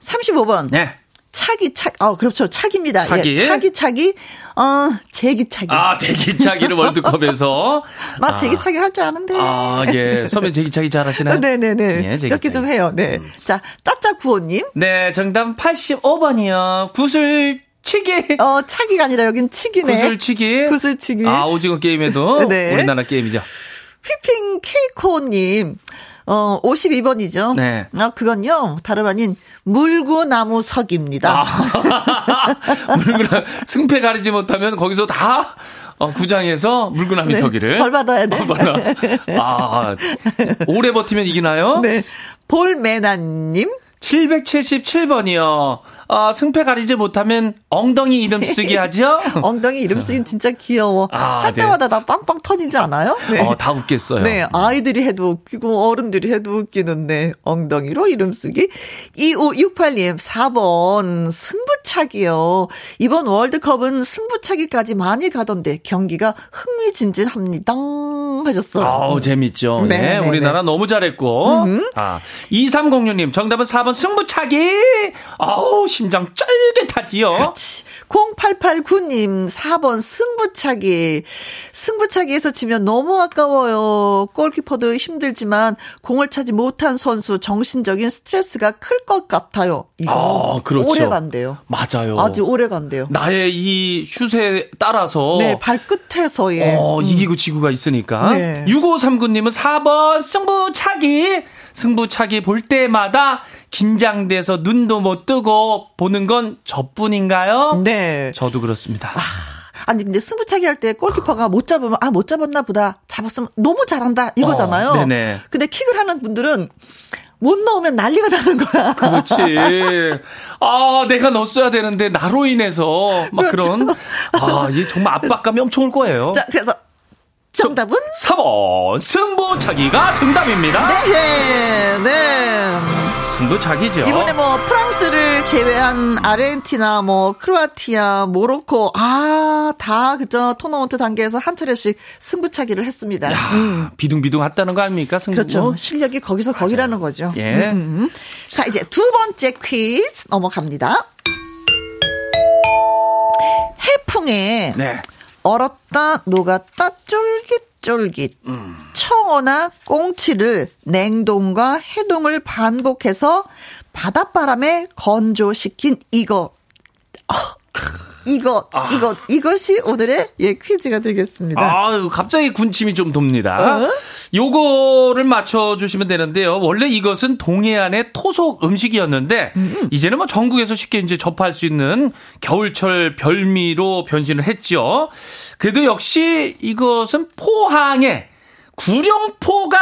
35번. 네. 차기 차, 어, 그렇죠. 차기입니다. 차기. 예, 차기 차기, 어, 제기차기. 아, 제기차기를 월드컵에서. 나 아. 제기차기 할 줄 아는데. 아, 예. 선배 제기차기 잘 하시나요? 네네네. 예, 몇개 좀 해요. 네. 음. 자, 짜짜 구호님. 네, 정답 85번이요. 구슬 치기. 어, 차기가 아니라 여긴 치기네. 구슬치기. 구슬치기. 아, 오징어 게임에도. 네. 우리나라 게임이죠. 휘핑 케이코님. 어, 52번이죠. 네. 아, 그건요, 다름 아닌 물구나무석입니다. 아, 물구나, 승패 가리지 못하면 거기서 다, 어, 구장에서 물구나무 네, 서기를. 벌 받아야 돼. 어, 아, 오래 버티면 이기나요? 네. 볼메나님. 777번이요. 어, 승패 가리지 못하면 엉덩이 이름 쓰기 하죠? 엉덩이 이름 쓰기 진짜 귀여워. 아, 할 네. 때마다 나 빵빵 터지지 않아요? 네. 어, 다 웃겠어요. 네, 아이들이 해도 웃기고 어른들이 해도 웃기는데 엉덩이로 이름 쓰기. 2568님 4번 승부차기요. 이번 월드컵은 승부차기까지 많이 가던데 경기가 흥미진진합니다. 하셨어요. 아우, 재밌죠. 네, 네, 네 우리나라 네. 너무 잘했고. 음흠. 아, 2306님 정답은 4번 승부차기. 아우, 심장 쫄깃하지요. 그렇지. 0889님 4번 승부차기. 승부차기에서 지면 너무 아까워요. 골키퍼도 힘들지만 공을 차지 못한 선수 정신적인 스트레스가 클 것 같아요. 이거 아, 그렇죠. 오래 간대요. 맞아요. 아주 오래 간대요. 나의 이 슛에 따라서 네, 발끝에서의 어, 음. 이기고 지구가 있으니까. 네. 6539님은 4번 승부차기. 승부차기 볼 때마다 긴장돼서 눈도 못 뜨고 보는 건 저뿐인가요? 네. 저도 그렇습니다. 아. 아니 근데 승부차기 할 때 골키퍼가 못 잡으면 아 못 잡았나 보다 잡았으면 너무 잘한다 이거잖아요. 어, 네네. 근데 킥을 하는 분들은 못 넣으면 난리가 나는 거야. 그렇지. 아, 내가 넣었어야 되는데 나로 인해서 막 그렇죠. 그런 아, 이게 정말 압박감이 엄청 올 거예요. 자, 그래서 정답은 3번 승부차기가 정답입니다. 네, 네. 승부차기죠. 이번에 뭐 프랑스를 제외한 아르헨티나, 뭐 크로아티아, 모로코 아다 그죠 토너먼트 단계에서 한 차례씩 승부차기를 했습니다. 야, 음. 비둥비둥했다는 거 아닙니까? 승부. 그렇죠. 실력이 거기서 맞아요. 거기라는 거죠. 예. 음. 자 이제 두 번째 퀴즈 넘어갑니다. 해풍에 네. 얼었다 녹았다 쫄깃쫄깃 음. 청어나 꽁치를 냉동과 해동을 반복해서 바닷바람에 건조시킨 이거 어, 이거 아. 이것 이것이 오늘의 예 퀴즈가 되겠습니다. 아, 갑자기 군침이 좀 돕니다. 어? 요거를 맞춰 주시면 되는데요. 원래 이것은 동해안의 토속 음식이었는데 음. 이제는 뭐 전국에서 쉽게 이제 접할 수 있는 겨울철 별미로 변신을 했죠. 그래도 역시 이것은 포항의 구룡포가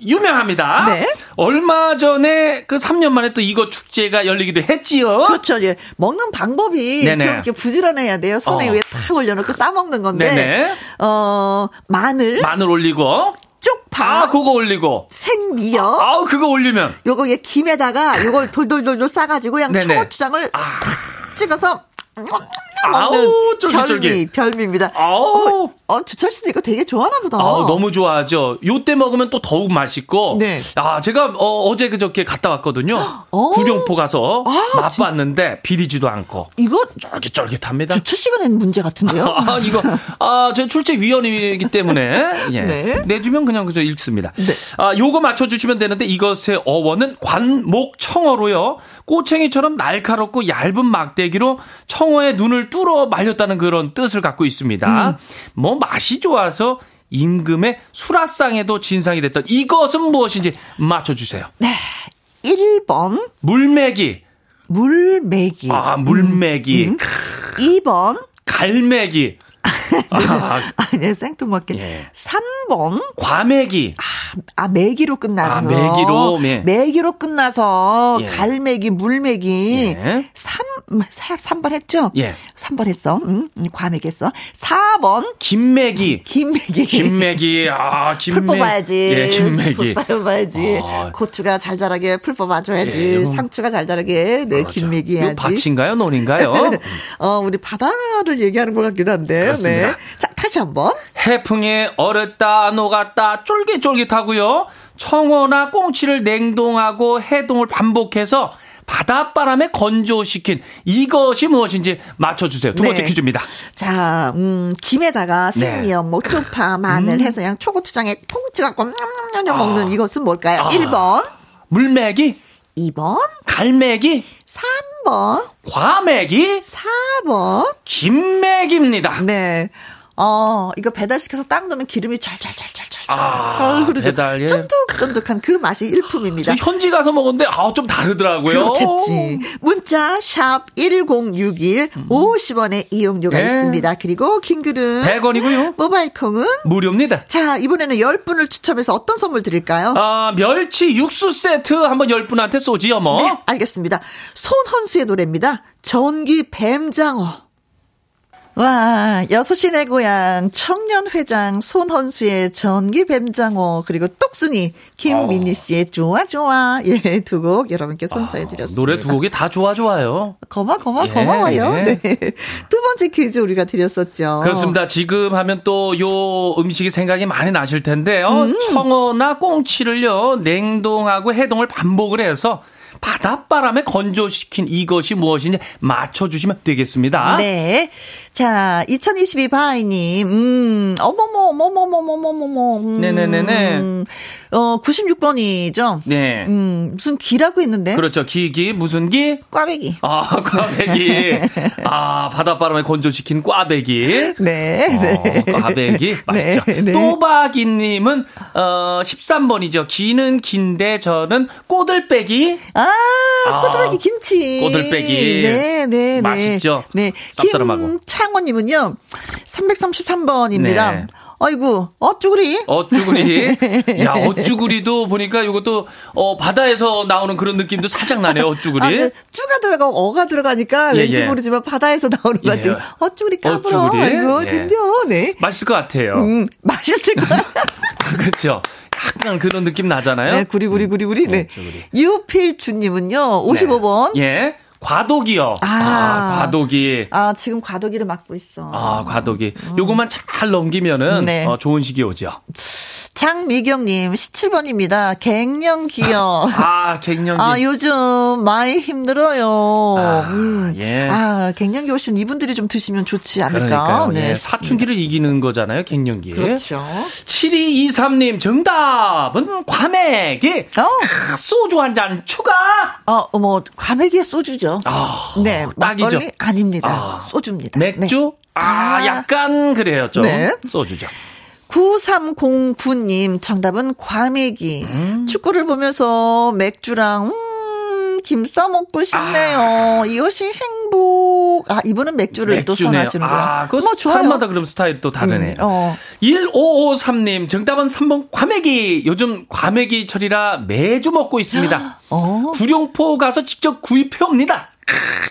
유명합니다. 네. 얼마 전에 그 3년 만에 또 이거 축제가 열리기도 했지요. 그렇죠. 예. 먹는 방법이 네네. 좀 이렇게 부지런해야 돼요. 손에 어. 위에 탁 올려놓고 싸먹는 건데. 네네. 어, 마늘. 마늘 올리고. 쪽파. 아, 그거 올리고. 생미역. 아, 아 그거 올리면. 요거 얘 김에다가 요걸 돌돌돌돌 싸가지고 그냥 초고추장을 아. 탁 찍어서 아우 쫄깃쫄깃 별미, 별미입니다. 아우 어, 주철 씨도 이거 되게 좋아하나 보다. 아 너무 좋아하죠. 요때 먹으면 또 더욱 맛있고. 네. 아 제가 어, 제 그저께 갔다 왔거든요. 어? 구룡포 가서 아, 맛봤는데 비리지도 않고. 이거 쫄깃쫄깃합니다. 주철 씨가 낸 문제 같은데요? 아 이거 아제 출제 위원이기 때문에 예. 네. 내주면 그냥 그저 읽습니다. 네. 아 요거 맞춰주시면 되는데 이것의 어원은 관목청어로요. 꼬챙이처럼 날카롭고 얇은 막대기로 청어의 눈을 뚫어 말렸다는 그런 뜻을 갖고 있습니다. 음. 뭐 맛이 좋아서 임금의 수라상에도 진상이 됐던 이것은 무엇인지 맞춰주세요. 네. 1번. 물매기. 물매기. 아, 물매기. 음. 음. 2번. 갈매기. 아, 아, 네, 생뚱맞게. 예. 3번. 과메기. 아, 아 매기로 끝나서. 아, 매기로, 예. 매기로 끝나서, 예. 갈매기, 물매기. 예. 3, 3번 했죠? 예. 3번 했어. 응? 과메기 했어. 4번. 김매기. 김매기. 김매기. 아, 김매. 풀 뽑아야지. 예, 김매기. 풀 뽑아야지. 아. 고추가 잘 자라게 풀 뽑아줘야지. 예, 상추가 잘 자라게. 네, 그렇죠. 김매기 해야지. 밭인가요? 논인가요? 어, 우리 바다를 얘기하는 것 같기도 한데. 그렇습니다. 네. 자, 다시 한 번. 해풍에 얼었다, 녹았다, 쫄깃쫄깃하고요. 청어나 꽁치를 냉동하고 해동을 반복해서 바닷바람에 건조시킨 이것이 무엇인지 맞춰주세요. 두 번째 네. 퀴즈입니다. 자, 음, 김에다가 생미역, 네. 뭐, 쪽파, 마늘 음. 해서 그냥 초고추장에 통 찍어갖고 냠냠냠 먹는 아. 이것은 뭘까요? 아. 1번. 물메기. 2번. 갈매기. 3번. 과메기. 4번. 김메기입니다. 네. 어, 이거 배달시켜서 딱 넣으면 기름이 잘잘잘잘잘 아, 흐르죠. 배달, 예. 쫀득쫀득한 그 맛이 일품입니다. 현지 가서 먹었는데 아, 좀 다르더라고요. 그렇겠지. 문자 샵 1061, 음. 50원의 이용료가 예. 있습니다. 그리고 킹글은 100원이고요. 모바일 콩은 무료입니다. 자, 이번에는 10분을 추첨해서 어떤 선물 드릴까요? 아, 멸치 육수 세트 한번 10분한테 쏘지요, 뭐. 네, 알겠습니다. 손헌수의 노래입니다. 전기 뱀장어. 와, 여섯시 내 고향 청년회장 손헌수의 전기 뱀장어 그리고 똑순이 김민희 씨의 좋아 좋아 예 두 곡 여러분께 선사해 드렸습니다. 아, 노래 두 곡이 다 좋아 좋아요. 고마 고마 예, 고마워요. 예. 네. 두 번째 퀴즈 우리가 드렸었죠. 그렇습니다. 지금 하면 또 요 음식이 생각이 많이 나실 텐데요. 음. 청어나 꽁치를요 냉동하고 해동을 반복을 해서 바닷바람에 건조시킨 이것이 무엇인지 맞춰주시면 되겠습니다. 네. 자, 2022 바이님, 음, 어머머, 어머머머머머머머. 음, 네네네네. 어, 96번이죠? 네. 음, 무슨 기라고 했는데? 그렇죠. 기 기, 무슨 기? 꽈배기. 아, 꽈배기. 아, 바닷바람에 건조시킨 꽈배기. 네. 어, 네. 꽈배기. 맛있죠. 네, 네. 또바기님은, 어, 13번이죠. 기는 긴데 저는 꼬들빼기. 아, 꼬들빼기 김치. 꼬들빼기. 네, 네, 네. 맛있죠. 네. 쌉싸름하고. 김 창원님은요, 333번입니다. 네. 아이고, 어쭈구리? 어쭈구리. 야, 어쭈구리도 보니까 이것도, 어, 바다에서 나오는 그런 느낌도 살짝 나네요, 어쭈구리. 아, 그 쭈가 들어가고 어가 들어가니까 예, 왠지 예. 모르지만 바다에서 나오는 것 같아요. 예. 어쭈구리 까불어. 어쭈구리. 아이고, 예. 덤벼. 네. 맛있을 것 같아요. 음, 맛있을 것 같아요. 그렇죠. 약간 그런 느낌 나잖아요. 네, 구리구리구리구리. 네. 유필주님은요, 55번. 예. 과도기요. 아, 아, 과도기. 아, 지금 과도기를 맡고 있어. 아, 과도기. 음. 요것만 잘 넘기면은 네. 어, 좋은 시기 오죠. 장미경님, 17번입니다. 갱년 기요. 아, 갱년기. 아, 요즘 많이 힘들어요. 아, 음. 예. 아, 갱년기 오시면 이분들이 좀 드시면 좋지 않을까. 그러니까요. 네. 예. 사춘기를 이기는 거잖아요, 갱년기. 그렇죠. 7223님, 정답은 과메기. 어. 아, 소주 한 잔 추가. 어, 어머, 과메기에 소주죠. 아, 네, 딱이죠. 막걸리 아닙니다. 아, 소주입니다. 맥주? 네. 아, 아, 약간 그래요, 좀. 네. 소주죠. 9309님, 정답은 과메기. 음. 축구를 보면서 맥주랑, 음, 김 싸먹고 싶네요. 아. 이것이 행복. 아, 이분은 맥주를 맥주네요. 또 선하시는구나. 아, 그 뭐, 사람마다 그럼 스타일 또 다르네. 음, 어. 1553님, 정답은 3번 과메기. 요즘 과메기 철이라 매주 먹고 있습니다. 어. 구룡포 가서 직접 구입해 옵니다.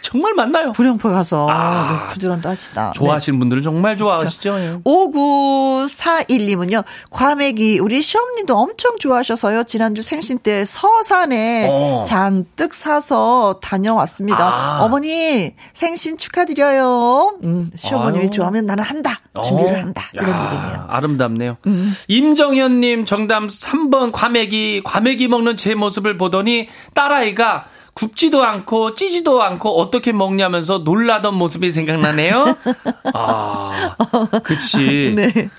정말 많나요? 불영포 가서 아, 네, 부지런도 하시다. 좋아하시는 네. 분들은 정말 좋아하시죠. 예. 5941님은요. 과메기 우리 시험님도 엄청 좋아하셔서요. 지난주 생신 때 서산에 어. 잔뜩 사서 다녀왔습니다. 아. 어머니 생신 축하드려요. 음, 시어머님이 아유. 좋아하면 나는 한다. 준비를 어. 한다. 이런 야, 얘기네요. 아름답네요. 음. 임정현님 정답 3번 과메기 과메기 먹는 제 모습을 보더니 딸아이가 굽지도 않고 찌지도 않고 어떻게 먹냐면서 놀라던 모습이 생각나네요. 아, 그치. 네.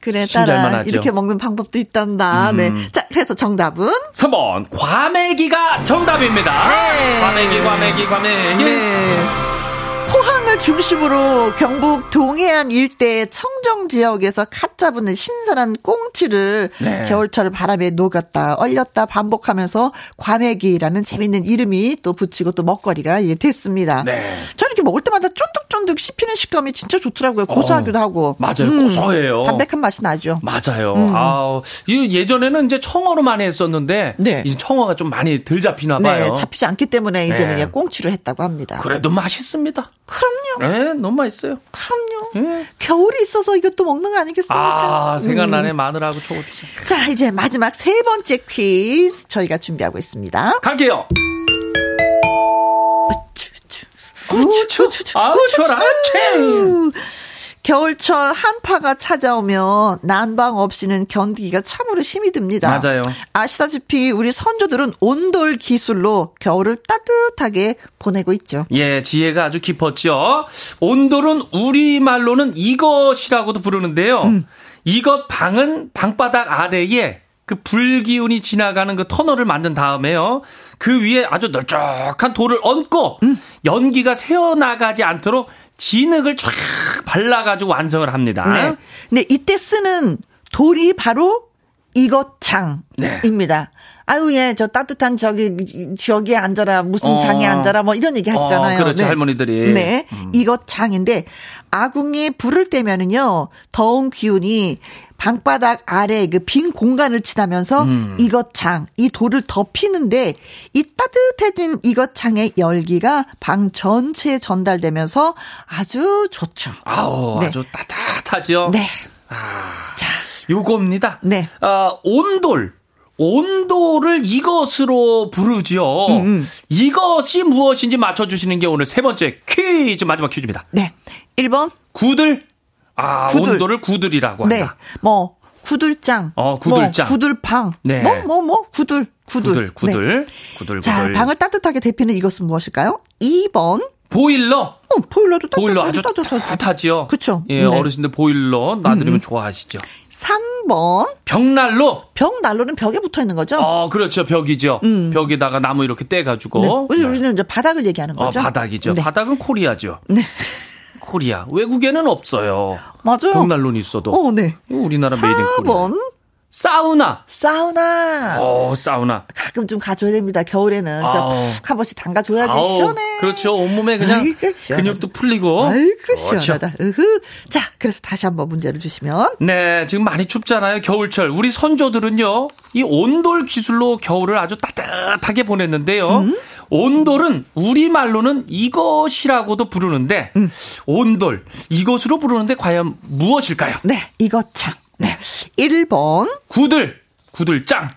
그래, 따라 이렇게 먹는 방법도 있단다. 네. 음. 네. 자, 그래서 정답은? 3번, 과메기가 정답입니다. 네. 과메기, 과메기, 과메기. 네. 포항을 중심으로 경북 동해안 일대 청정 지역에서 갓 잡은 신선한 꽁치를 네. 겨울철 바람에 녹였다 얼렸다 반복하면서 과메기라는 재밌는 이름이 또 붙이고 또 먹거리가 됐습니다. 네. 저는 먹을 때마다 쫀득쫀득 씹히는 식감이 진짜 좋더라고요. 고소하기도 어, 하고. 맞아요. 음, 고소해요. 담백한 맛이 나죠. 맞아요. 음. 아, 예전에는 이제 청어로 많이 했었는데 네. 이제 청어가 좀 많이 덜 잡히나 봐요. 네, 잡히지 않기 때문에 이제는 네. 꽁치로 했다고 합니다. 그래도 맛있습니다. 그럼요. 네, 너무 맛있어요. 그럼요. 네. 겨울이 있어서 이것도 먹는 거 아니겠습니까? 아, 생각나네. 음. 마늘하고 초고추장. 자, 이제 마지막 세 번째 퀴즈 저희가 준비하고 있습니다. 갈게요. 우추, 아우, 겨울철 한파가 찾아오면 난방 없이는 견디기가 참으로 힘이 듭니다. 맞아요. 아시다시피 우리 선조들은 온돌 기술로 겨울을 따뜻하게 보내고 있죠. 예, 지혜가 아주 깊었죠. 온돌은 우리말로는 이것이라고도 부르는데요. 음. 이것 방은 방바닥 아래에 그 불기운이 지나가는 그 터널을 만든 다음에요. 그 위에 아주 널쩍한 돌을 얹고 음. 연기가 새어나가지 않도록 진흙을 쫙 발라가지고 완성을 합니다. 네. 네, 이때 쓰는 돌이 바로 이것장입니다. 네. 아유, 예, 저 따뜻한 저기, 지역에 앉아라, 무슨 어. 장에 앉아라, 뭐 이런 얘기 하시잖아요. 어, 그렇죠, 네. 할머니들이. 네. 음. 이것 장인데, 아궁이 불을 때면은요, 더운 기운이 방바닥 아래 그 빈 공간을 지나면서 음. 이것 장, 이 돌을 덮이는데, 이 따뜻해진 이것 장의 열기가 방 전체에 전달되면서 아주 좋죠. 아우, 네. 아주 따뜻하죠? 네. 아, 자. 요겁니다. 네. 아, 온돌. 온도를 이것으로 부르죠. 음, 음. 이것이 무엇인지 맞춰주시는 게 오늘 세 번째 퀴즈, 마지막 퀴즈입니다. 네. 1번. 구들. 아, 구들. 온도를 구들이라고 네. 한다. 뭐, 구들장. 어, 구들장. 뭐, 구들방. 네. 뭐, 뭐, 뭐, 구들. 구들. 구들, 구들. 네. 구들, 구들. 자, 방을 따뜻하게 덥히는 이것은 무엇일까요? 2번. 보일러. 어, 보일러도 따뜻, 보일러 아주 따뜻하지요. 그렇죠. 예, 네. 어르신들 보일러 놔드리면 음. 좋아하시죠. 3번. 벽난로. 벽난로는 벽에 붙어 있는 거죠? 어, 그렇죠. 벽이죠. 음. 벽에다가 나무 이렇게 때 가지고. 네. 우리는 네. 이제 바닥을 얘기하는 어, 거죠. 어, 바닥이죠. 네. 바닥은 코리아죠. 네. 코리아. 외국에는 없어요. 맞아요. 벽난로는 있어도. 어, 네. 우리나라 made in Korea. 사우나. 사우나. 어, 사우나. 가끔 좀 가줘야 됩니다. 겨울에는. 한 번씩 담가 줘야지 아우, 시원해. 그렇죠. 온몸에 그냥 아이고, 근육도 풀리고. 아이고, 그렇죠. 시원하다. 으흐. 자, 그래서 다시 한번 문제를 주시면. 네, 지금 많이 춥잖아요. 겨울철. 우리 선조들은요, 이 온돌 기술로 겨울을 아주 따뜻하게 보냈는데요. 음? 온돌은 우리말로는 이것이라고도 부르는데, 음. 온돌, 이것으로 부르는데 과연 무엇일까요? 네, 이것 참. 네. 1번. 구들. 구들짱.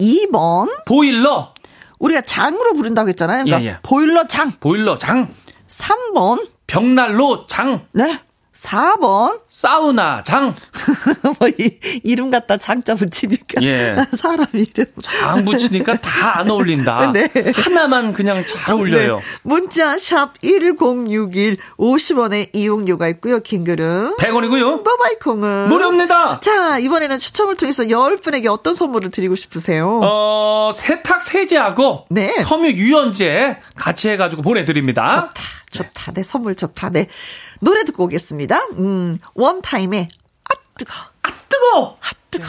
2번. 보일러. 우리가 장으로 부른다고 했잖아요. 그러니까 예, 예. 보일러 장. 보일러 장. 3번. 벽난로 장. 네. 4번. 사우나 장. 뭐, 이, 이름 갖다 장자 붙이니까. 예. 사람 이름. 장 붙이니까 다 안 어울린다. 네. 하나만 그냥 잘 어울려요. 네. 문자, 샵 1061, 50원의 이용료가 있고요. 킹글은. 100원이고요. 모바일 콩은. 무료입니다. 자, 이번에는 추첨을 통해서 10분에게 어떤 선물을 드리고 싶으세요? 어, 세탁 세제하고. 네. 섬유 유연제 같이 해가지고 보내드립니다. 좋다. 좋다. 네, 선물 좋다. 네. 노래 듣고 오겠습니다. 음, 원타임의 아 뜨거. 아 뜨거. 아 뜨거.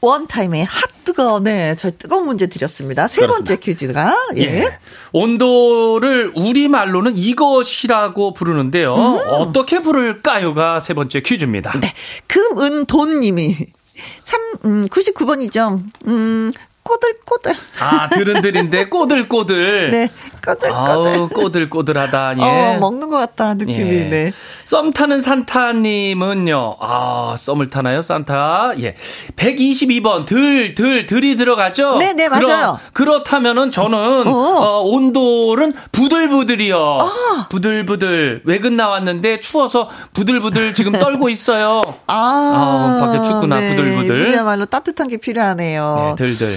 원타임의 핫 뜨거. 네, 저희 뜨거운 문제 드렸습니다. 세 그렇습니다. 번째 퀴즈가 예. 예. 온도를 우리 말로는 이것이라고 부르는데요. 음. 어떻게 부를까요가 세 번째 퀴즈입니다. 네, 금 은 돈 님이 3 음, 99번이죠. 음, 꼬들꼬들. 아, 들은들인데 꼬들꼬들. 네, 꼬들꼬들. 아우, 꼬들꼬들하다, 예. 어, 먹는 것 같다, 느낌이, 예. 네. 썸 타는 산타님은요, 아, 썸을 타나요, 산타? 예. 122번, 들, 들, 들이 들어가죠? 네, 네, 맞아요. 그렇, 다면은 저는, 어, 어 온돌은 부들부들이요. 아. 부들부들. 외근 나왔는데 추워서 부들부들 지금 떨고 있어요. 아. 아 밖에 춥구나, 네. 부들부들. 이야말로 따뜻한 게 필요하네요. 네, 들들.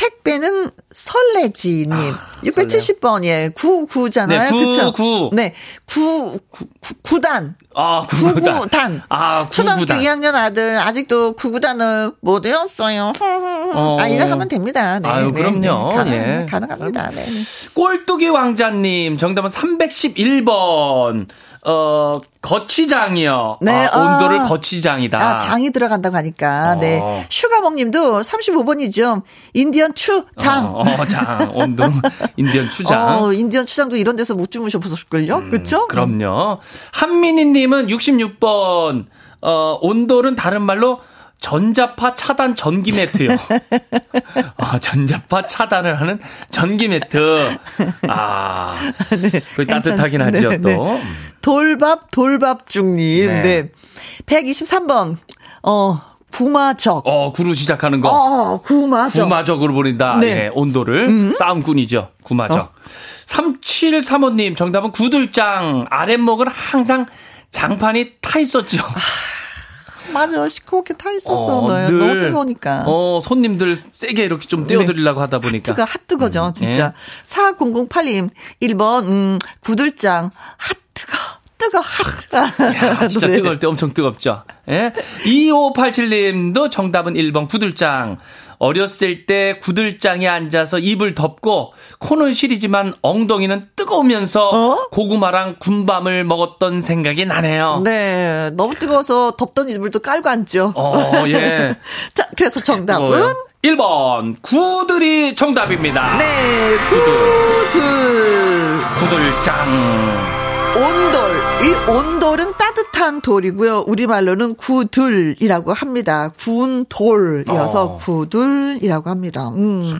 택배는 설레지님. 아, 670번, 예. 9, 9잖아요. 네, 9, 그쵸? 9. 네. 9, 9, 9, 단 9아, 9구단. 9구단. 아, 9구단. 초등학교 2학년 아들, 아직도 9구단을 못 외웠어요. 어. 아, 이거 하면 됩니다. 네. 아유, 네, 그럼요. 네, 네. 가능, 예. 가능합니다. 네. 꼴뚜기 왕자님, 정답은 311번. 어, 구들장이요. 네, 아, 온돌을 아, 구들장이다. 아, 장이 들어간다고 하니까. 네. 어. 네. 슈가몽 님도 35번이죠. 인디언 추장. 어, 어, 장. 온돌. 인디언 추장. 어, 인디언 추장도 이런 데서 못 주무셔 보셨을걸요? 음, 그쵸? 그럼요. 한민희 님은 66번. 어, 온돌은 다른 말로 전자파 차단 전기 매트요. 아, 전자파 차단을 하는 전기 매트. 아, 네. 그 따뜻하긴 하죠, 네, 또. 네. 돌밥, 돌밥 중님. 네. 네. 123번. 어, 구마적. 어, 구로 시작하는 거. 어, 구마적. 구마적으로 보낸다. 네. 예, 온도를. 음. 싸움꾼이죠. 구마적. 어. 3735님, 정답은 구들장. 아랫목은 항상 장판이 타 있었죠. 아. 맞아. 시커멓게 타 있었어. 어, 늘, 너무 뜨거우니까. 어, 손님들 세게 이렇게 좀 떼어드리려고 네. 하다 보니까. 하트가 핫뜨거죠, 음, 진짜. 예. 4008님, 1번, 음, 구들장, 핫뜨거. 뜨거. 야, 진짜 노래. 뜨거울 때 엄청 뜨겁죠. 예? 2587님도 정답은 1번 구들장. 어렸을 때 구들장에 앉아서 입을 덮고 코는 시리지만 엉덩이는 뜨거우면서 어? 고구마랑 군밤을 먹었던 생각이 나네요. 네. 너무 뜨거워서 덮던 이불도 깔고 앉죠. 어, 예. 자, 그래서 정답은 뜨거워요. 1번 구들이 정답입니다. 네. 구들. 구들장. 온돌. 이 온돌은 따뜻한 돌이고요. 우리말로는 구들이라고 합니다. 구운 돌이어서 어. 구들이라고 합니다. 음.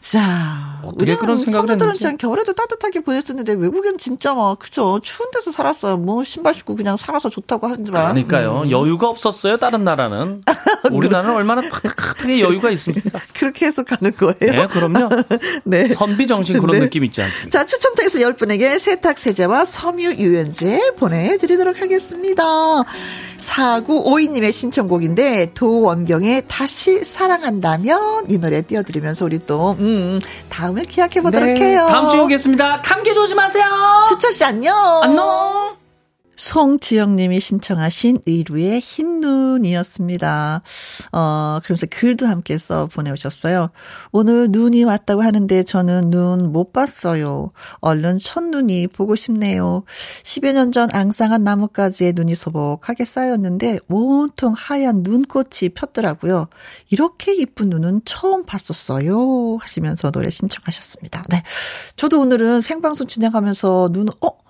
자, 어떻게 그런 생각을 했는지. 겨울에도 따뜻하게 보냈었는데 외국엔 진짜 막 그죠 추운 데서 살았어요. 뭐 신발 신고 그냥 살아서 좋다고 하지만. 그러니까요. 음. 여유가 없었어요. 다른 나라는. 우리나라는 얼마나 따뜻하게 여유가 있습니까? 그렇게 해서 가는 거예요. 네, 그럼요. 네. 선비 정신 그런 네. 느낌 있지 않습니까? 자, 추첨 통해서 10분에게 세탁 세제와 섬유 유연제 보내드리도록 하겠습니다. 4952님의 신청곡인데 도원경의 다시 사랑한다면 이 노래 띄워드리면서 우리 또 음, 다음 에 기약해 보도록 네, 해요. 다음 주에 오겠습니다. 감기 조심하세요. 추철 씨 안녕. 안녕. 송지영님이 신청하신 의루의 흰 눈이었습니다. 어, 그러면서 글도 함께 써 보내오셨어요. 오늘 눈이 왔다고 하는데 저는 눈 못 봤어요. 얼른 첫눈이 보고 싶네요. 10여 년 전 앙상한 나뭇가지에 눈이 소복하게 쌓였는데 온통 하얀 눈꽃이 폈더라고요. 이렇게 이쁜 눈은 처음 봤었어요. 하시면서 노래 신청하셨습니다. 네. 저도 오늘은 생방송 진행하면서 눈, 어?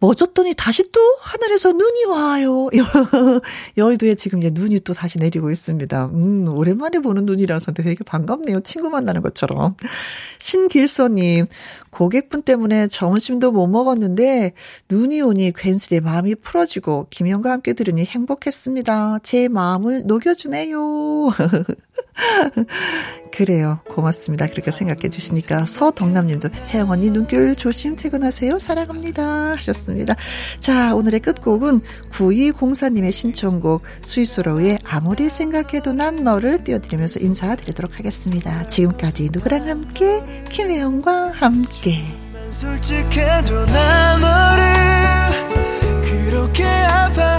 멎었더니 다시 또 하늘에서 눈이 와요. 여의도에 지금 이제 눈이 또 다시 내리고 있습니다. 음, 오랜만에 보는 눈이라서 되게 반갑네요. 친구 만나는 것처럼. 신길서님, 고객분 때문에 점심도 못 먹었는데 눈이 오니 괜스레 마음이 풀어지고 김영과 함께 들으니 행복했습니다. 제 마음을 녹여주네요. 그래요. 고맙습니다. 그렇게 생각해 주시니까 서덕남님도 혜영 언니 눈길 조심 퇴근하세요. 사랑합니다. 하셨습니다. 자 오늘의 끝곡은 9204님의 신청곡 스위스로의 아무리 생각해도 난 너를 띄워드리면서 인사드리도록 하겠습니다. 지금까지 누구랑 함께 김혜영과 함께 예. 솔직해 솔직해도 나 너를 그렇게 아파